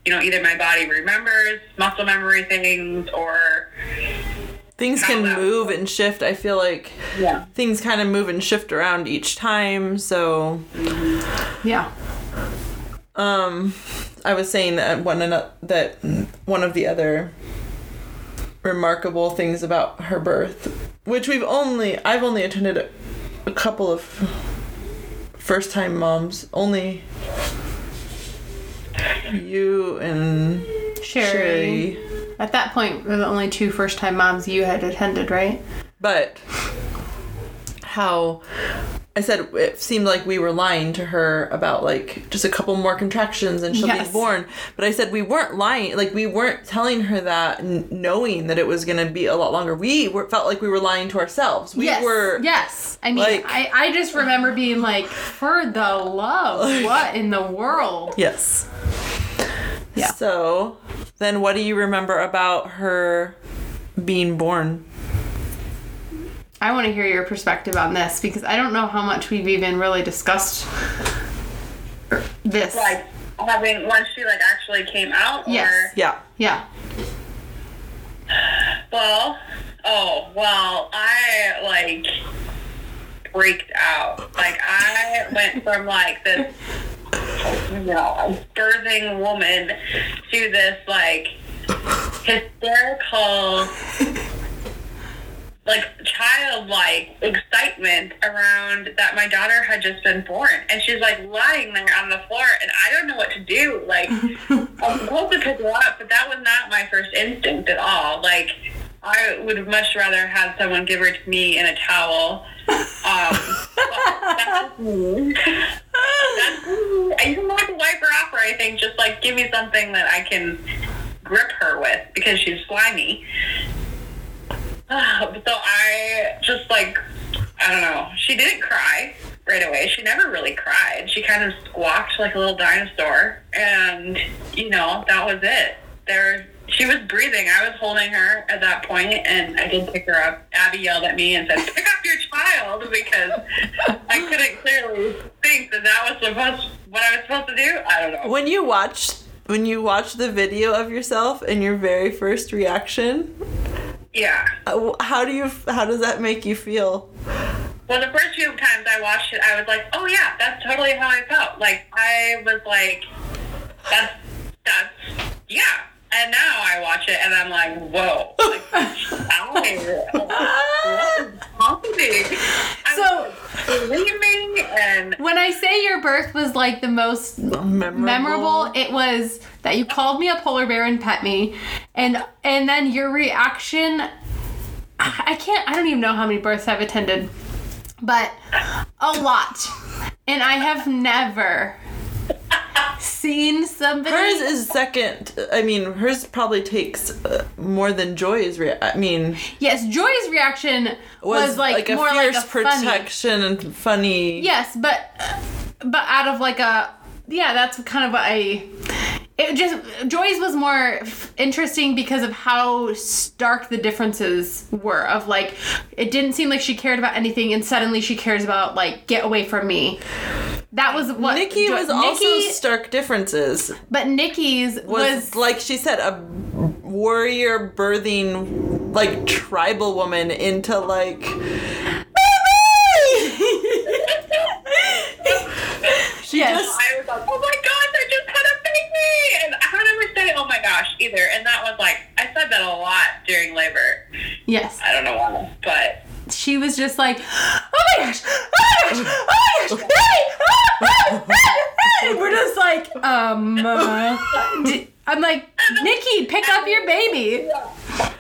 you know, either my body remembers muscle memory things or Things can move and shift. I feel like yeah. things kind of move and shift around each time. So Yeah. Um, I was saying that one ano- that one of the other remarkable things about her birth, which we've only I've only attended a, a couple of first time moms, only you and Sherry. Sherry, At that point, were the only two first time moms you had attended, right? but how I said it seemed like we were lying to her about like just a couple more contractions and she'll Yes. be born. But I said we weren't lying, like we weren't telling her that n- knowing that it was going to be a lot longer. We were, felt like we were lying to ourselves. We yes. were Yes. I mean, like- I, I just remember being like, for the love, (laughs) what in the world? Yes. Yeah. So, then what do you remember about her being born? I want to hear your perspective on this because I don't know how much we've even really discussed this. Like having once she like actually came out or Yes. Yeah. Yeah. Well, oh, well, I like freaked out. Like I went from like this, you know, a birthing woman to this like hysterical, like childlike excitement around that my daughter had just been born, and she's like lying there on the floor, and I don't know what to do. Like (laughs) I'm supposed to pick her up, but that was not my first instinct at all. Like I would much rather have someone give her to me in a towel. Um, that's. (laughs) That's. I want to wipe her off or anything. Just like give me something that I can grip her with because she's slimy. so I just like I don't know. She didn't cry right away. She never really cried. She kind of squawked like a little dinosaur, and you know that was it. There, she was breathing. I was holding her at that point, and I did pick her up. Abby yelled at me and said, "Pick up your child," because I couldn't clearly think that that was supposed what I was supposed to do. I don't know. When you watch when you watch the video of yourself and your very first reaction, Yeah. uh, how do you how does that make you feel? Well, the first few times I watched it, I was like, "Oh yeah, that's totally how I felt." Like I was like, "That's that's yeah." And now I watch it and I'm like, "Whoa!" Like, I, what is happening? So- I'm screaming and When I say your birth was like the most Memorable. memorable, it was that you called me a polar bear and pet me, and and then your reaction. I can't. I don't even know how many births I've attended, but a lot, and I have never seen somebody. Hers is second. I mean, hers probably takes uh, more than Joy's. Rea- I mean, yes, Joy's reaction was, was, like, a more fierce like a funny. protection and funny. Yes, but but out of like a yeah, that's kind of what I. It just Joy's was more f- interesting because of how stark the differences were. Of like, it didn't seem like she cared about anything, and suddenly she cares about like get away from me. That was what Nikki Jo- was also Nikki- stark differences. but Nikki's Was, was, like she said, a warrior birthing like tribal woman into like. (laughs) she Yes. just I was like, "Oh my gosh, I just had a! And I don't ever say "Oh my gosh" either. And that was like, I said that a lot during labor. yes. I don't know why, but She was just like, oh my gosh, oh my gosh, oh my gosh, hey, ah, ah," and we're just like, um, uh, (laughs) d- I'm like, Nikki, pick up your baby.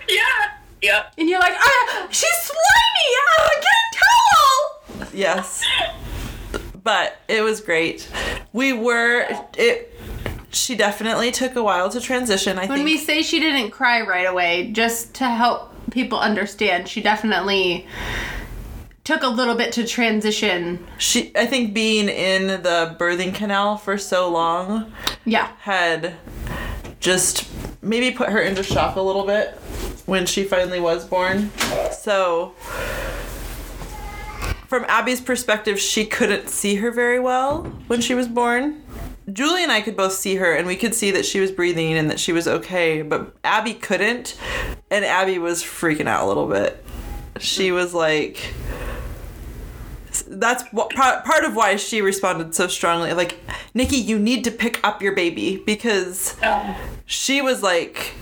yeah, yep. And you're like, ah, she's slimy. Ah, get a towel. Yes. But it was great. We were it she definitely took a while to transition, I When think. we say she didn't cry right away, just to help people understand, she definitely took a little bit to transition. she I think being in the birthing canal for so long Yeah. had just maybe put her into shock a little bit when she finally was born. So from Abby's perspective, she couldn't see her very well when she was born. Julie and I could both see her and we could see that she was breathing and that she was okay, but Abby couldn't and Abby was freaking out a little bit. She was like that's what, part, of why she responded so strongly like Nikki you need to pick up your baby because she was like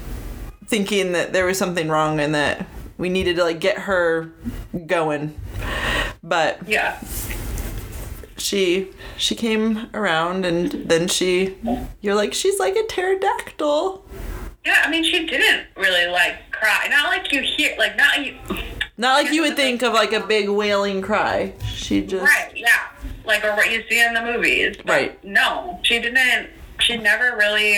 thinking that there was something wrong and that we needed to like get her going but yeah. She she came around and then she you're like she's like a pterodactyl Yeah, I mean, she didn't really like cry. Not like you hear, like not you. not like you would think of like a big wailing cry she just Right? Yeah, like or what you see in the movies. But Right. No, she didn't. She never really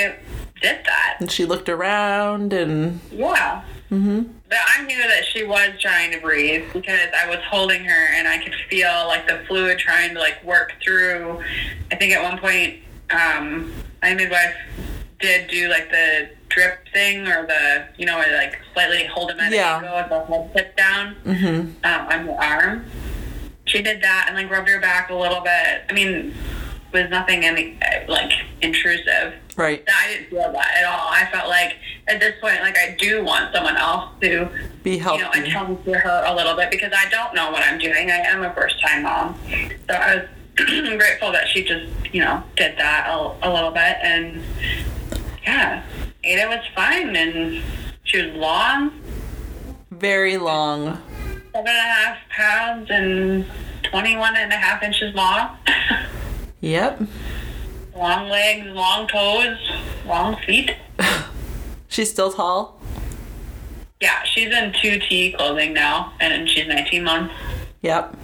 did that. and she looked around and Yeah. Mm-hmm. But I knew that she was trying to breathe because I was holding her and I could feel like the fluid trying to like work through. I think at one point, um, my midwife did do like the drip thing or the you know where like slightly hold him at Yeah. an angle with the head tip down um, on the arm. She did that and like rubbed her back a little bit. I mean, was nothing any like intrusive. Right. I didn't feel that at all. I felt like at this point, like I do want someone else to, Be you know, account for her a little bit because I don't know what I'm doing. I am a first time mom, so I was (clears throat) grateful that she just, you know, did that a, a little bit and yeah, Ada was fine and she was long, Very long. seven and a half pounds and 21 and a half inches long. (laughs) Yep. long legs, long toes, long feet. (laughs) She's still tall. Yeah, she's in 2T clothing now, and she's 19 months. Yep.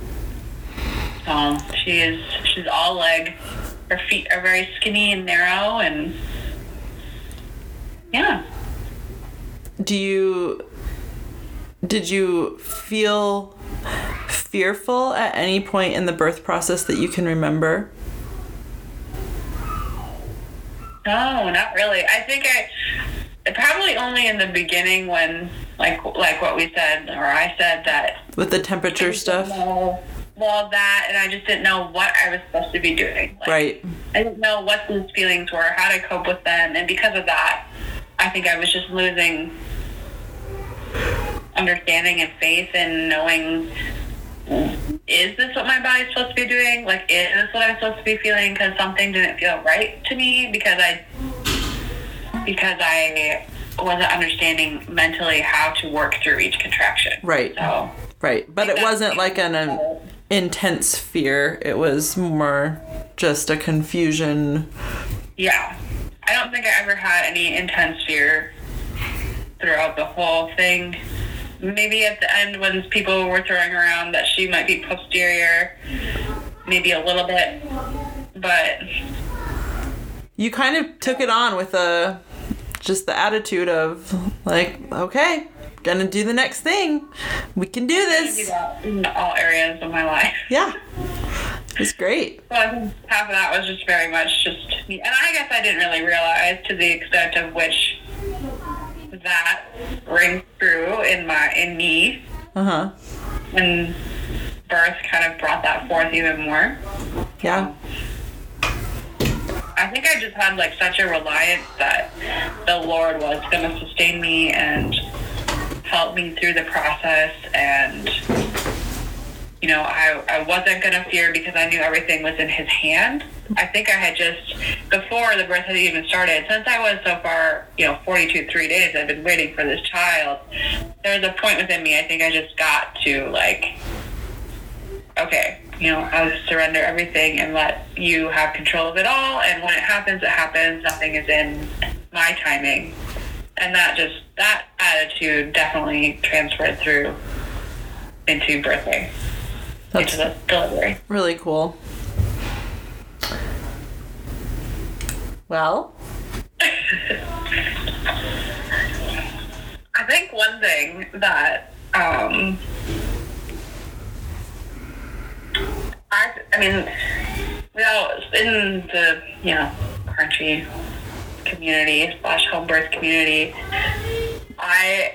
So she is, she's all leg. Her feet are very skinny and narrow, and yeah. Do you did you feel fearful at any point in the birth process that you can remember? No, not really. I think I probably only in the beginning when, like, like what we said or I said that With the temperature stuff? Well, well, that, and I just didn't know what I was supposed to be doing. Like, Right. I didn't know what those feelings were, how to cope with them, and because of that, I think I was just losing understanding and faith and knowing is this what my body's supposed to be doing? Like, is this what I'm supposed to be feeling? Because something didn't feel right to me because I because I wasn't understanding mentally how to work through each contraction. Right. So Right. But it wasn't like an, an intense fear. It was more just a confusion. Yeah. I don't think I ever had any intense fear throughout the whole thing. Maybe at the end when people were throwing around that she might be posterior, maybe a little bit. But You kind of took it on with a just the attitude of like, okay, gonna do the next thing. We can do this. in all areas of my life. (laughs) Yeah. It's great. So I think half of that was just very much just me. And I guess I didn't really realize to the extent of which that rings through in my in me. Uh-huh. And birth kind of brought that forth even more. Yeah. I think I just had like such a reliance that the Lord was going to sustain me and help me through the process. And, you know, I, I wasn't going to fear because I knew everything was in His hand. I think I had just, before the birth had even started, since I was so far, you know, 42, three days, I've been waiting for this child. There was a point within me, I think I just got to like, okay, you know, I'll surrender everything and let you have control of it all. And when it happens, it happens. Nothing is in my timing. And that just, that attitude definitely transferred through into birthing, That's delivery. really cool. Well, (laughs) I think one thing that, um, I, I mean, you know, in the, you know, crunchy community slash home birth community, I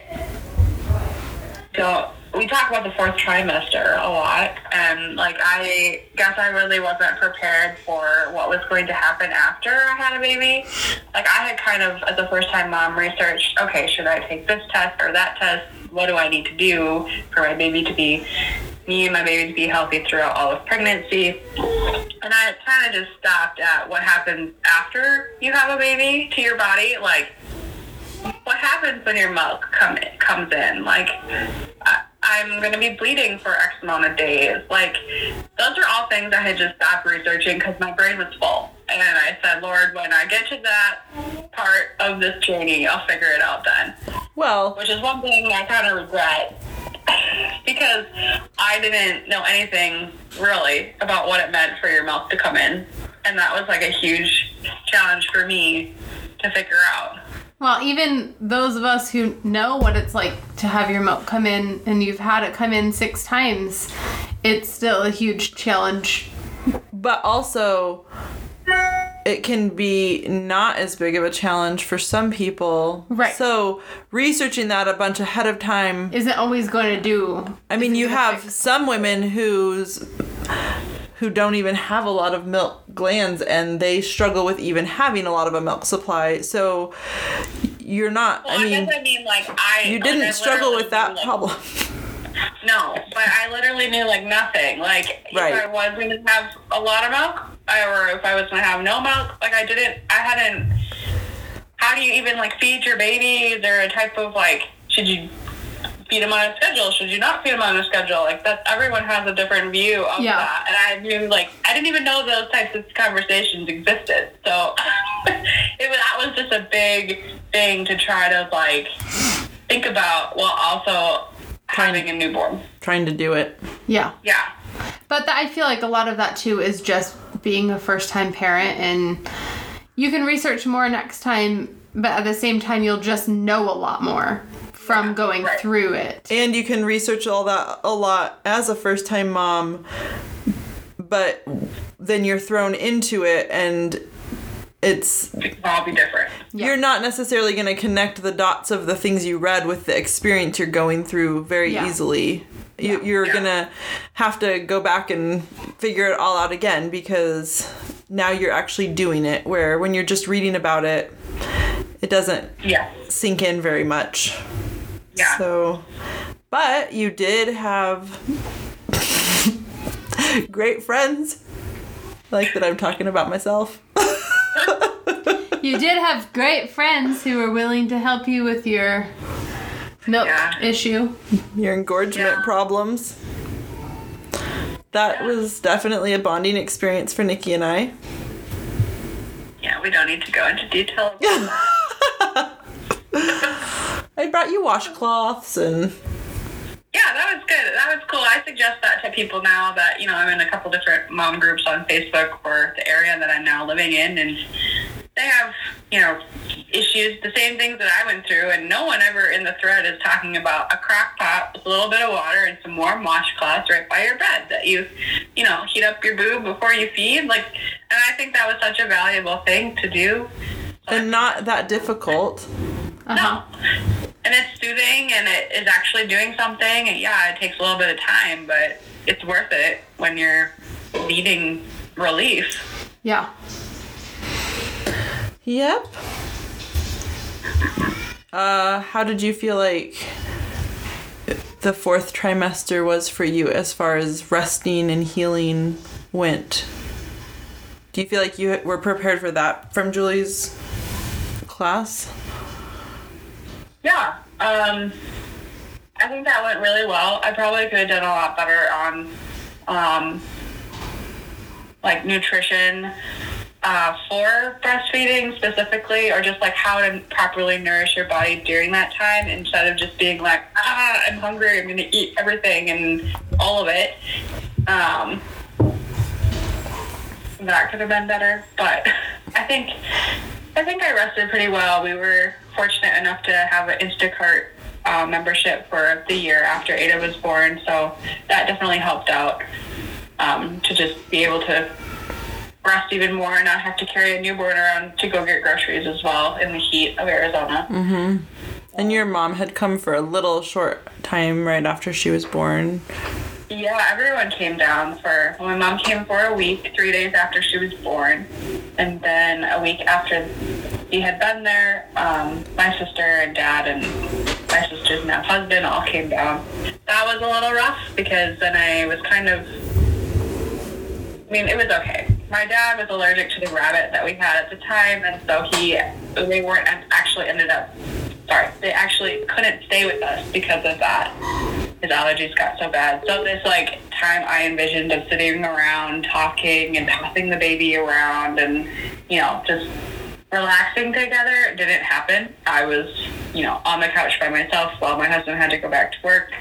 don't, we talk about the fourth trimester a lot, and like I guess I really wasn't prepared for what was going to happen after I had a baby. Like I had kind of, as a first time mom, researched, okay, should I take this test or that test? What do I need to do for my baby to be, me and my baby to be healthy throughout all of pregnancy? And I kind of just stopped at what happens after you have a baby to your body, like what happens when your milk come comes in? Like, I'm going to be bleeding for X amount of days. Like, those are all things I had just stopped researching because my brain was full. And I said, Lord, when I get to that part of this journey, I'll figure it out then. well, Which is one thing I kind of regret (laughs) because I didn't know anything really about what it meant for your milk to come in. And that was like a huge challenge for me to figure out. Well, even those of us who know what it's like to have your milk come in and you've had it come in six times, it's still a huge challenge. but also it can be not as big of a challenge for some people. Right. So researching that a bunch ahead of time Isn't always going to do. I mean, you have some women whose who don't even have a lot of milk glands and they struggle with even having a lot of a milk supply. So you're not, Well, I I, mean, guess I mean like I. you like, I didn't struggle with that like, problem. No, but I literally knew like nothing. Like Right. if I was going to have a lot of milk, or if I was going to have no milk, like I didn't. I hadn't. How do you even like feed your baby? Is there a type of like should you feed them on a schedule? Should you not feed them on a schedule? Like that, everyone has a different view of Yeah. that, and I knew like I didn't even know those types of conversations existed. So (laughs) it was that was just a big thing to try to like think about while also having a newborn. Trying to do it. Yeah. Yeah. But that, I feel like a lot of that too is just being a first time parent and you can research more next time, but at the same time you'll just know a lot more from going right. through it. And you can research all that a lot as a first time mom, but then you're thrown into it and it's It can all be different. Yeah. you're not necessarily going to connect the dots of the things you read with the experience you're going through very Yeah. easily. You, Yeah. you're Yeah. going to have to go back and figure it all out again because now you're actually doing it. Where when you're just reading about it, it doesn't Yeah. sink in very much. Yeah. So, but you did have (laughs) great friends. I like that I'm talking about myself. You did have great friends who were willing to help you with your milk Yeah. issue. Your engorgement Yeah. problems. That was definitely a bonding experience for Nikki and I. Yeah, we don't need to go into detail. (laughs) about that. I brought you washcloths and yeah, that was good. That was cool. I suggest that to people now that, you know, I'm in a couple different mom groups on Facebook for the area that I'm now living in and they have, you know, issues, the same things that I went through, and no one ever in the thread is talking about a crock pot with a little bit of water and some warm washcloths right by your bed that you, you know, heat up your boob before you feed. Like, and I think that was such a valuable thing to do. and not that difficult. Uh-huh. And it's soothing and it is actually doing something. And yeah, it takes a little bit of time, but it's worth it when you're needing relief. Yeah. Yep. Uh, how did you feel like the fourth trimester was for you as far as resting and healing went? Do you feel like you were prepared for that from Julie's class? Yeah. Um, I think that went really well. I probably could have done a lot better on, um, like nutrition uh, for breastfeeding specifically, or just like how to properly nourish your body during that time instead of just being like, ah, I'm hungry, I'm going to eat everything and all of it. Um, that could have been better, but (laughs) I think I think I rested pretty well. We were fortunate enough to have an Instacart uh, membership for the year after Ada was born, so that definitely helped out um, to just be able to rest even more and not have to carry a newborn around to go get groceries as well in the heat of Arizona. Mhm. And your mom had come for a little short time right after she was born. Yeah, everyone came down for. My mom came for a week, three days after she was born, and then a week after he had been there, um, my sister and dad and my sister's now husband all came down. That was a little rough because then I was kind of. I mean, it was okay. My dad was allergic to the rabbit that we had at the time, and so he they weren't actually ended up. Sorry, they actually couldn't stay with us because of that his allergies got so bad. So this like time I envisioned of sitting around talking and passing the baby around and you know just relaxing together didn't happen. I was you know on the couch by myself while my husband had to go back to work,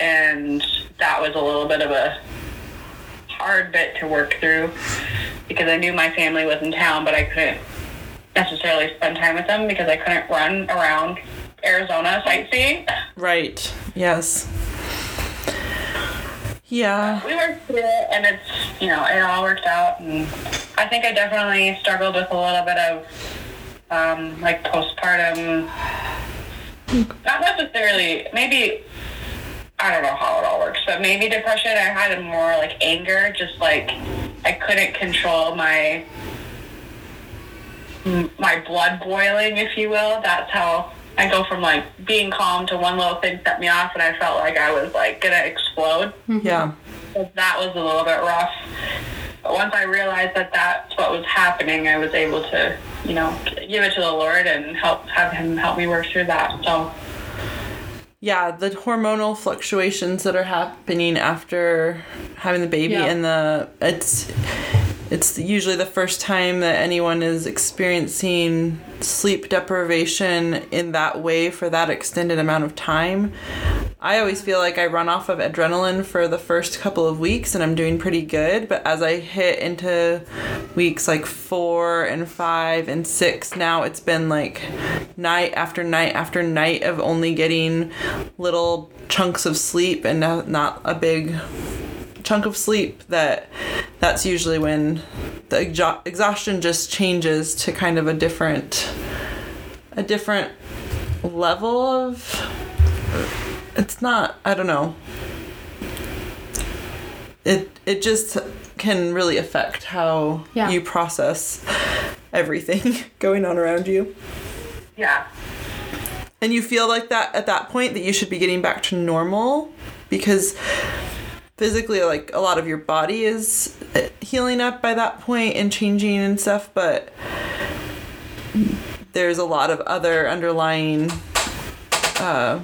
and that was a little bit of a hard bit to work through because I knew my family was in town, but I couldn't necessarily spend time with them because I couldn't run around Arizona sightseeing. Right. Yes. Yeah. we worked through it and it's you know it all worked out and i think i definitely struggled with a little bit of um, like postpartum not necessarily maybe I don't know how it all works, but maybe depression. I had more like anger, just like I couldn't control my my blood boiling, if you will. That's how I go from like being calm to one little thing set me off, and I felt like I was like gonna explode. Mm-hmm. Yeah. So that was a little bit rough. But once I realized that that's what was happening, I was able to, you know, give it to the Lord and help have Him help me work through that. So Yeah, the hormonal fluctuations that are happening after having the baby Yeah. and the it's it's usually the first time that anyone is experiencing sleep deprivation in that way for that extended amount of time. I always feel like I run off of adrenaline for the first couple of weeks and I'm doing pretty good, but as I hit into weeks like 4 and 5 and 6 now it's been like night after night after night of only getting little chunks of sleep and not a big chunk of sleep that that's usually when the exha- exhaustion just changes to kind of a different a different level of it's not i don't know. It it just can really affect how Yeah. you process everything (laughs) going on around you. Yeah, and you feel like that at that point that you should be getting back to normal because physically like a lot of your body is uh, healing up by that point and changing and stuff but there's a lot of other underlying uh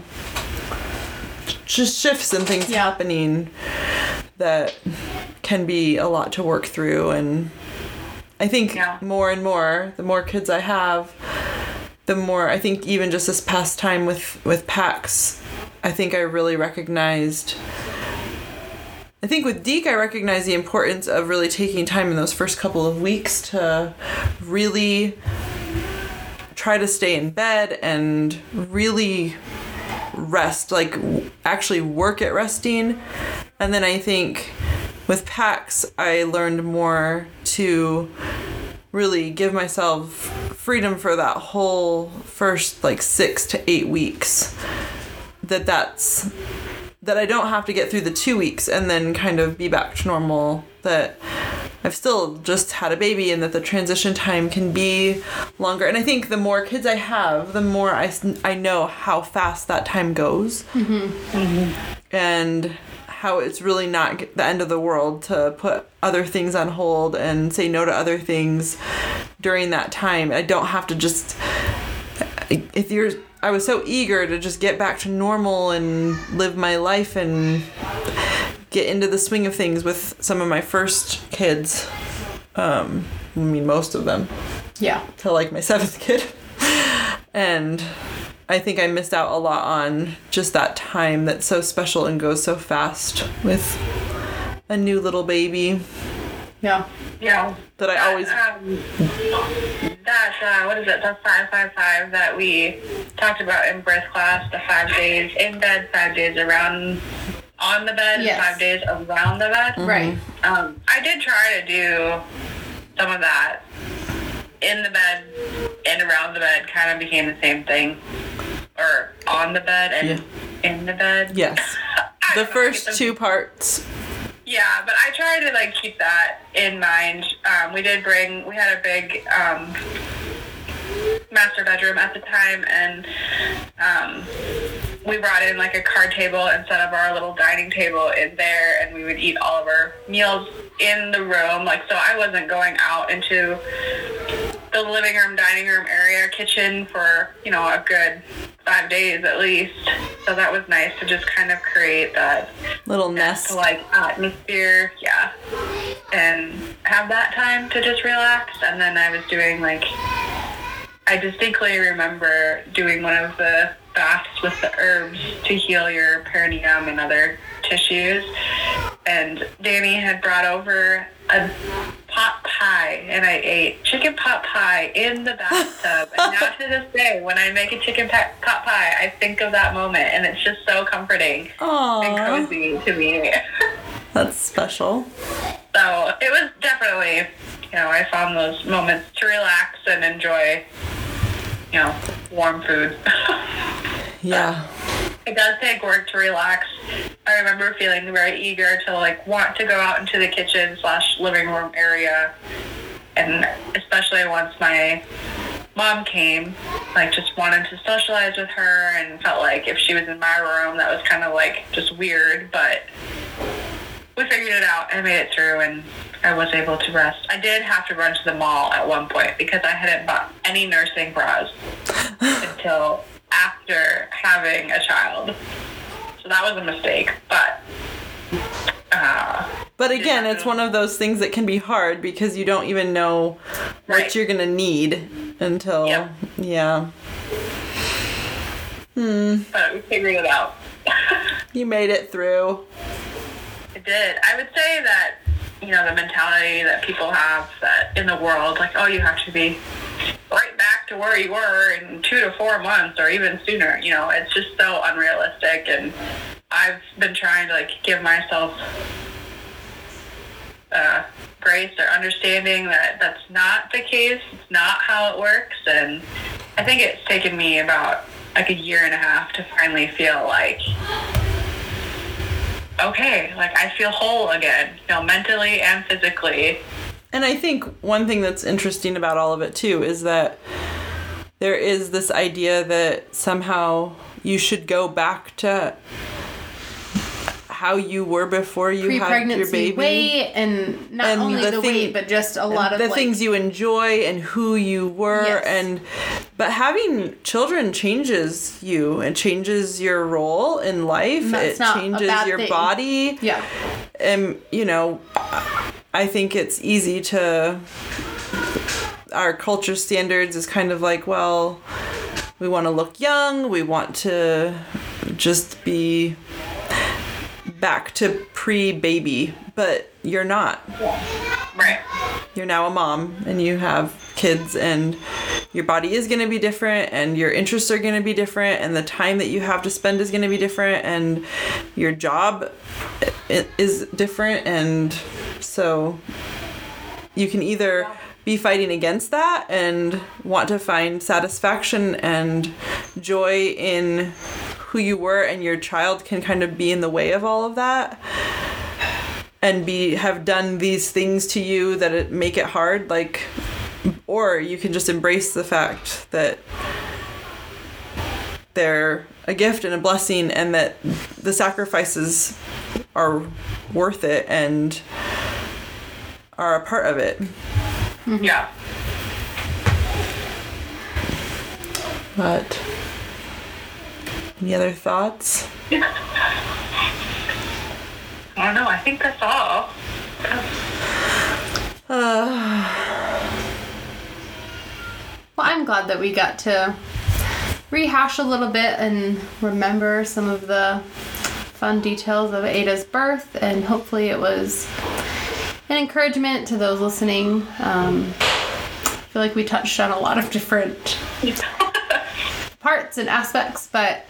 just shifts and things Yeah. happening that can be a lot to work through and I think Yeah. more and more the more kids I have the more I think even just this past time with with PAX, I think I really recognized. I think with Deke, I recognize the importance of really taking time in those first couple of weeks to really try to stay in bed and really rest, like actually work at resting. And then I think with PAX, I learned more to really give myself freedom for that whole first like six to eight weeks that that's that i don't have to get through the two weeks and then kind of be back to normal that i've still just had a baby and that the transition time can be longer. And i think the more kids i have the more I, I know how fast that time goes. Mm-hmm. Mm-hmm. And how it's really not the end of the world to put other things on hold and say no to other things during that time. I don't have to just if you're I was so eager to just get back to normal and live my life and get into the swing of things with some of my first kids. Um I mean most of them Yeah. to like my (laughs) seventh kid. and I think I missed out a lot on just that time that's so special and goes so fast with a new little baby Yeah. yeah. that I always Um, that uh, what is it? The five five five that we talked about in birth class. The five days in bed, five days around on the bed, Yes. five days around the bed. Right. Um, I did try to do some of that in the bed and around the bed. Kind of became the same thing, or on the bed and in the bed. yes. (laughs) The first two parts Yeah, but I try to like keep that in mind. Um, we did bring. We had a big um, master bedroom at the time, and um, we brought in like a card table instead of our little dining table in there, and we would eat all of our meals in the room. Like, so I wasn't going out into the living room, dining room area, kitchen for you know a good five days at least. So that was nice to just kind of create that little nest. like atmosphere, yeah, and have that time to just relax. And then I was doing like, I distinctly remember doing one of the baths with the herbs to heal your perineum and other tissues. And Danny had brought over a pot pie, and I ate chicken pot pie in the bathtub. and now to this day, when I make a chicken pot pie, I think of that moment, and it's just so comforting and cozy to me. (laughs) that's special. so it was definitely, you know, I found those moments to relax and enjoy, you know, warm food. (laughs) Yeah. it does take work to relax. I remember feeling very eager to like want to go out into the kitchen slash living room area, and especially once my mom came, like just wanted to socialize with her and felt like if she was in my room, that was kind of like just weird, but we figured it out and made it through and I was able to rest. I did have to run to the mall at one point because I hadn't bought any nursing bras (laughs) until after having a child. So that was a mistake, but uh, But again, it's one of those things that can be hard because you don't even know what Right. you're gonna need until Yep. yeah. but we figured it out. (laughs) You made it through. Did. I would say that, you know, the mentality that people have that in the world, like, oh, you have to be right back to where you were in two to four months or even sooner, you know, it's just so unrealistic. And I've been trying to, like, give myself uh, grace or understanding that that's not the case. It's not how it works. And I think it's taken me about like a year and a half to finally feel like okay, like I feel whole again, you know, mentally and physically. And I think one thing that's interesting about all of it too is that there is this idea that somehow you should go back to how you were before you had your baby. weight and not And only the the, thing- weight, but just a lot of the like, things you enjoy and who you were Yes. and but having children changes you it changes your role in life That's it changes your thing. body Yeah. and you know i think it's easy to our culture standards is kind of like well we want to look young we want to just be back to pre-baby but you're not Right. you're now a mom and you have kids and your body is going to be different and your interests are going to be different and the time that you have to spend is going to be different and your job is different and so you can either be fighting against that and want to find satisfaction and joy in who you were and your child can kind of be in the way of all of that and be have done these things to you that it make it hard like or you can just embrace the fact that they're a gift and a blessing and that the sacrifices are worth it and are a part of it mm-hmm. Yeah. but any other thoughts I don't know. I think that's all. (sighs) Well, I'm glad that we got to rehash a little bit and remember some of the fun details of Ada's birth, and hopefully, it was an encouragement to those listening. Um, I feel like we touched on a lot of different (laughs) parts and aspects, but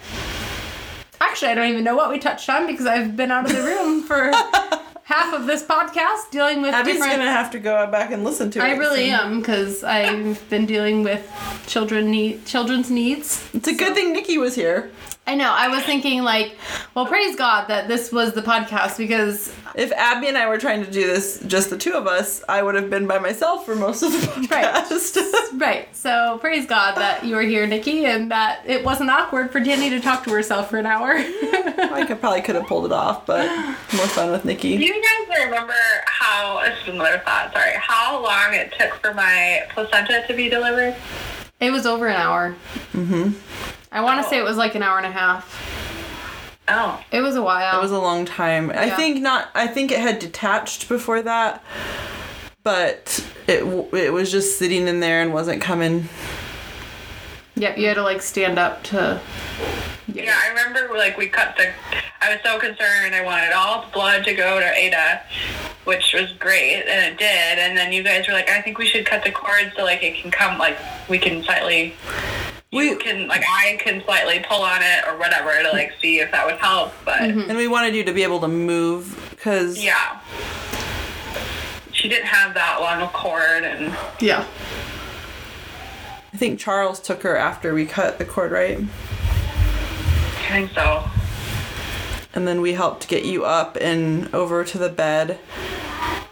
actually, I don't even know what we touched on because I've been out of the room for (laughs) half of this podcast dealing with abby's different. gonna have to go back and listen to it I really so- am because I've been dealing with children need children's needs. it's a good thing nikki was here I know. I was thinking like, well, praise God that this was the podcast because if abby and i were trying to do this just the two of us i would have been by myself for most of the podcast right. (laughs) Right. So praise God that you were here, Nikki, and that it wasn't awkward for Danny to talk to herself for an hour. I could probably could have pulled it off, but more fun with Nikki. Do Nikki. you guys remember how, this is another thought, sorry, how long it took for my placenta to be delivered? it was over an hour. Mm-hmm. I want to say it was like an hour and a half. Oh. It was a while. It was a long time. I think not. I think it had detached before that, but it it was just sitting in there and wasn't coming. yep. You had to like stand up to. Yeah, I remember like we cut the. I was so concerned. I wanted all the blood to go to Ada, which was great, and it did. And then you guys were like, I think we should cut the cord so like it can come, like we can slightly. We- You can like I can slightly pull on it or whatever to like see if that would help, but mm-hmm. And we wanted you to be able to move because yeah, she didn't have that long a cord, and Yeah. I think Charles took her after we cut the cord, right? I think so. and then we helped get you up and over to the bed.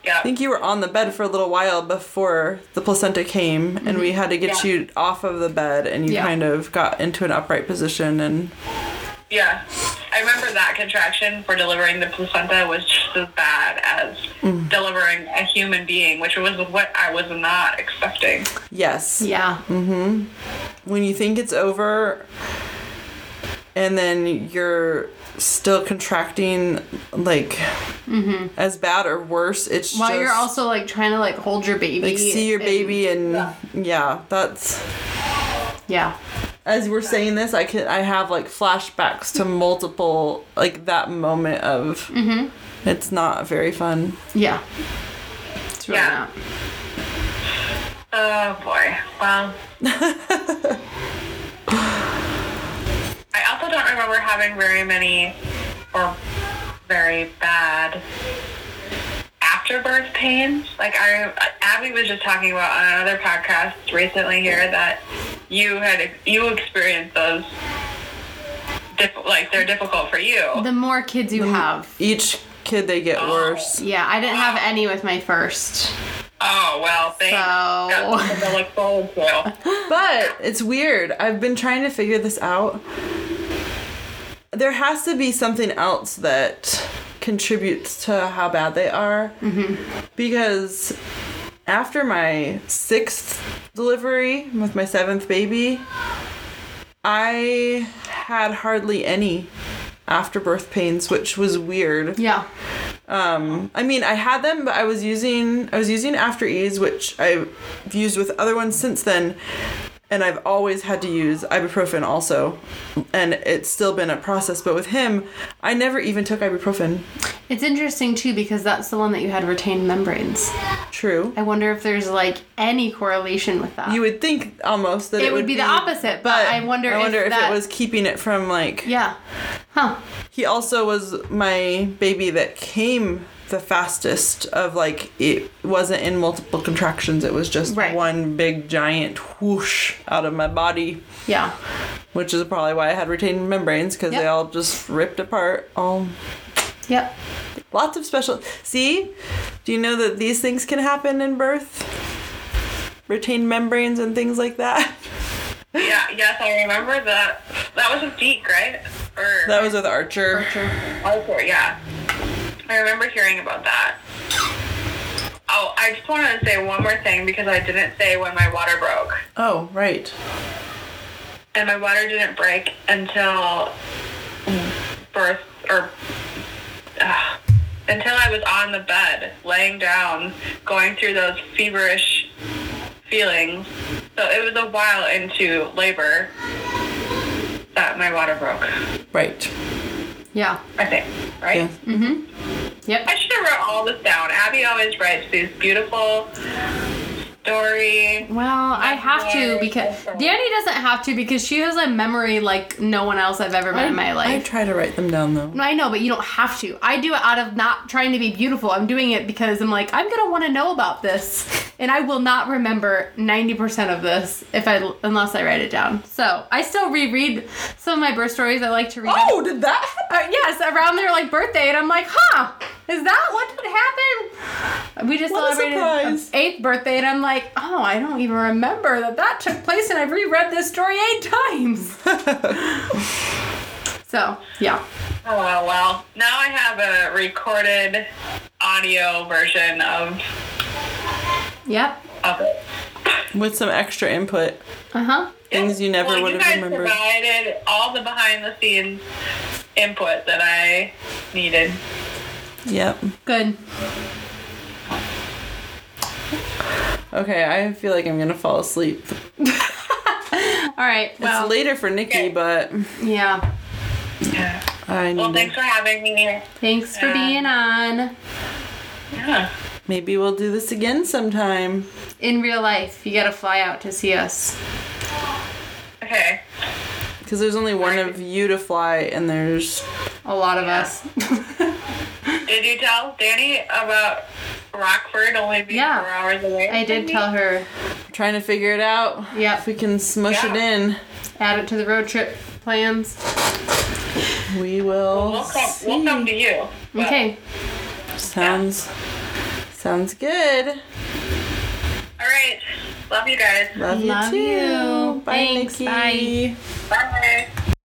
Yeah. I think you were on the bed for a little while before the placenta came, and we had to get Yeah. you off of the bed, and you Yeah. kind of got into an upright position, and Yeah. I remember that contraction for delivering the placenta was just as bad as Mm. delivering a human being, which was what I was not expecting. yes, Yeah. Mm-hmm. When you think it's over, and then you're still contracting, like as bad or worse. It's Mm-hmm. While just, you're also like trying to like hold your baby. like see your and- baby, and yeah, that's. Yeah. as we're saying this, I can I have like flashbacks to multiple like that moment of Mm-hmm. it's not very fun. Yeah. It's really Yeah. not. Oh boy. Well. (laughs) I also don't remember having very many or very bad afterbirth pains. Like I, Abby was just talking about on another podcast recently here that you had you experienced those. Diff- like they're difficult for you. The more kids you mm-hmm. have. Each kid they get oh. worse. Yeah, I didn't have any with my first. Oh well, thanks. So- Got something look forward to. (laughs) But it's weird. I've been trying to figure this out. There has to be something else that contributes to how bad they are. Because after my sixth delivery with my seventh baby, I had hardly any afterbirth pains, which was weird. Yeah. Um, I mean, I had them, but I was using I was using AfterEase, which I've used with other ones since then, and I've always had to use ibuprofen also, and it's still been a process. But with him, I never even took ibuprofen. It's interesting too because that's the one that you had retained membranes. True. I wonder if there's like any correlation with that. You would think almost that it, It would be the opposite, but I wonder I if wonder if, that- it was keeping it from like. yeah. Huh. He also was my baby that came the fastest of like it wasn't in multiple contractions it was just Right. one big giant whoosh out of my body Yeah. which is probably why I had retained membranes because they all just ripped apart all Yep. lots of special see do you know that these things can happen in birth retained membranes and things like that Yeah, yes, I remember that. That was with Deke, right? Or that was with Archer archer, archer yeah. I remember hearing about that. Oh, I just wanted to say one more thing because I didn't say when my water broke. oh right And my water didn't break until birth, or uh, until I was on the bed, laying down, going through those feverish feelings. So it was a while into labor that my water broke, right Yeah. I think, right? yeah Yep. I should have wrote all this down. Abby always writes these beautiful story. Well, I have to because Danny doesn't have to because she has a memory like no one else I've ever met in my life. I try to write them down though No, I know, but you don't have to. I do it out of not trying to be beautiful. I'm doing it because I'm like, I'm gonna want to know about this, (laughs) and I will not remember 90% of this if I unless I write it down. So I still reread some of my birth stories. I like to read. oh did that? Uh, yes, around their like birthday, and I'm like, huh, is that what did happen? We just What a celebrated eighth birthday, and I'm like, oh, I don't even remember that that took place, and I've reread this story eight times. (laughs) so yeah, Oh well. Now I have a recorded audio version of yep, of it. with some extra input uh huh. things you never well, would you have guys remembered provided all the behind the scenes input that I needed. yep Good. Okay i feel like i'm gonna fall asleep (laughs) All right. Well, it's later for nikki Okay. but yeah. Yeah. i need Well, to- thanks for having me. Thanks for Yeah. being on. Yeah. maybe we'll do this again sometime In real life, you gotta fly out to see us. Okay. because there's only one of you to fly and there's A lot of us. (laughs) Did you tell Danny about Rockford only being yeah, four hours away? I did tell her. Trying to figure it out. Yeah. If we can smush yeah. it in. Add it to the road trip plans. We will. We'll, come, we'll come to you. Okay. Sounds. Yeah. Sounds good. All right. Love you guys. Love, Love you too. You. Bye, Thanks. Nikki. Bye. Bye.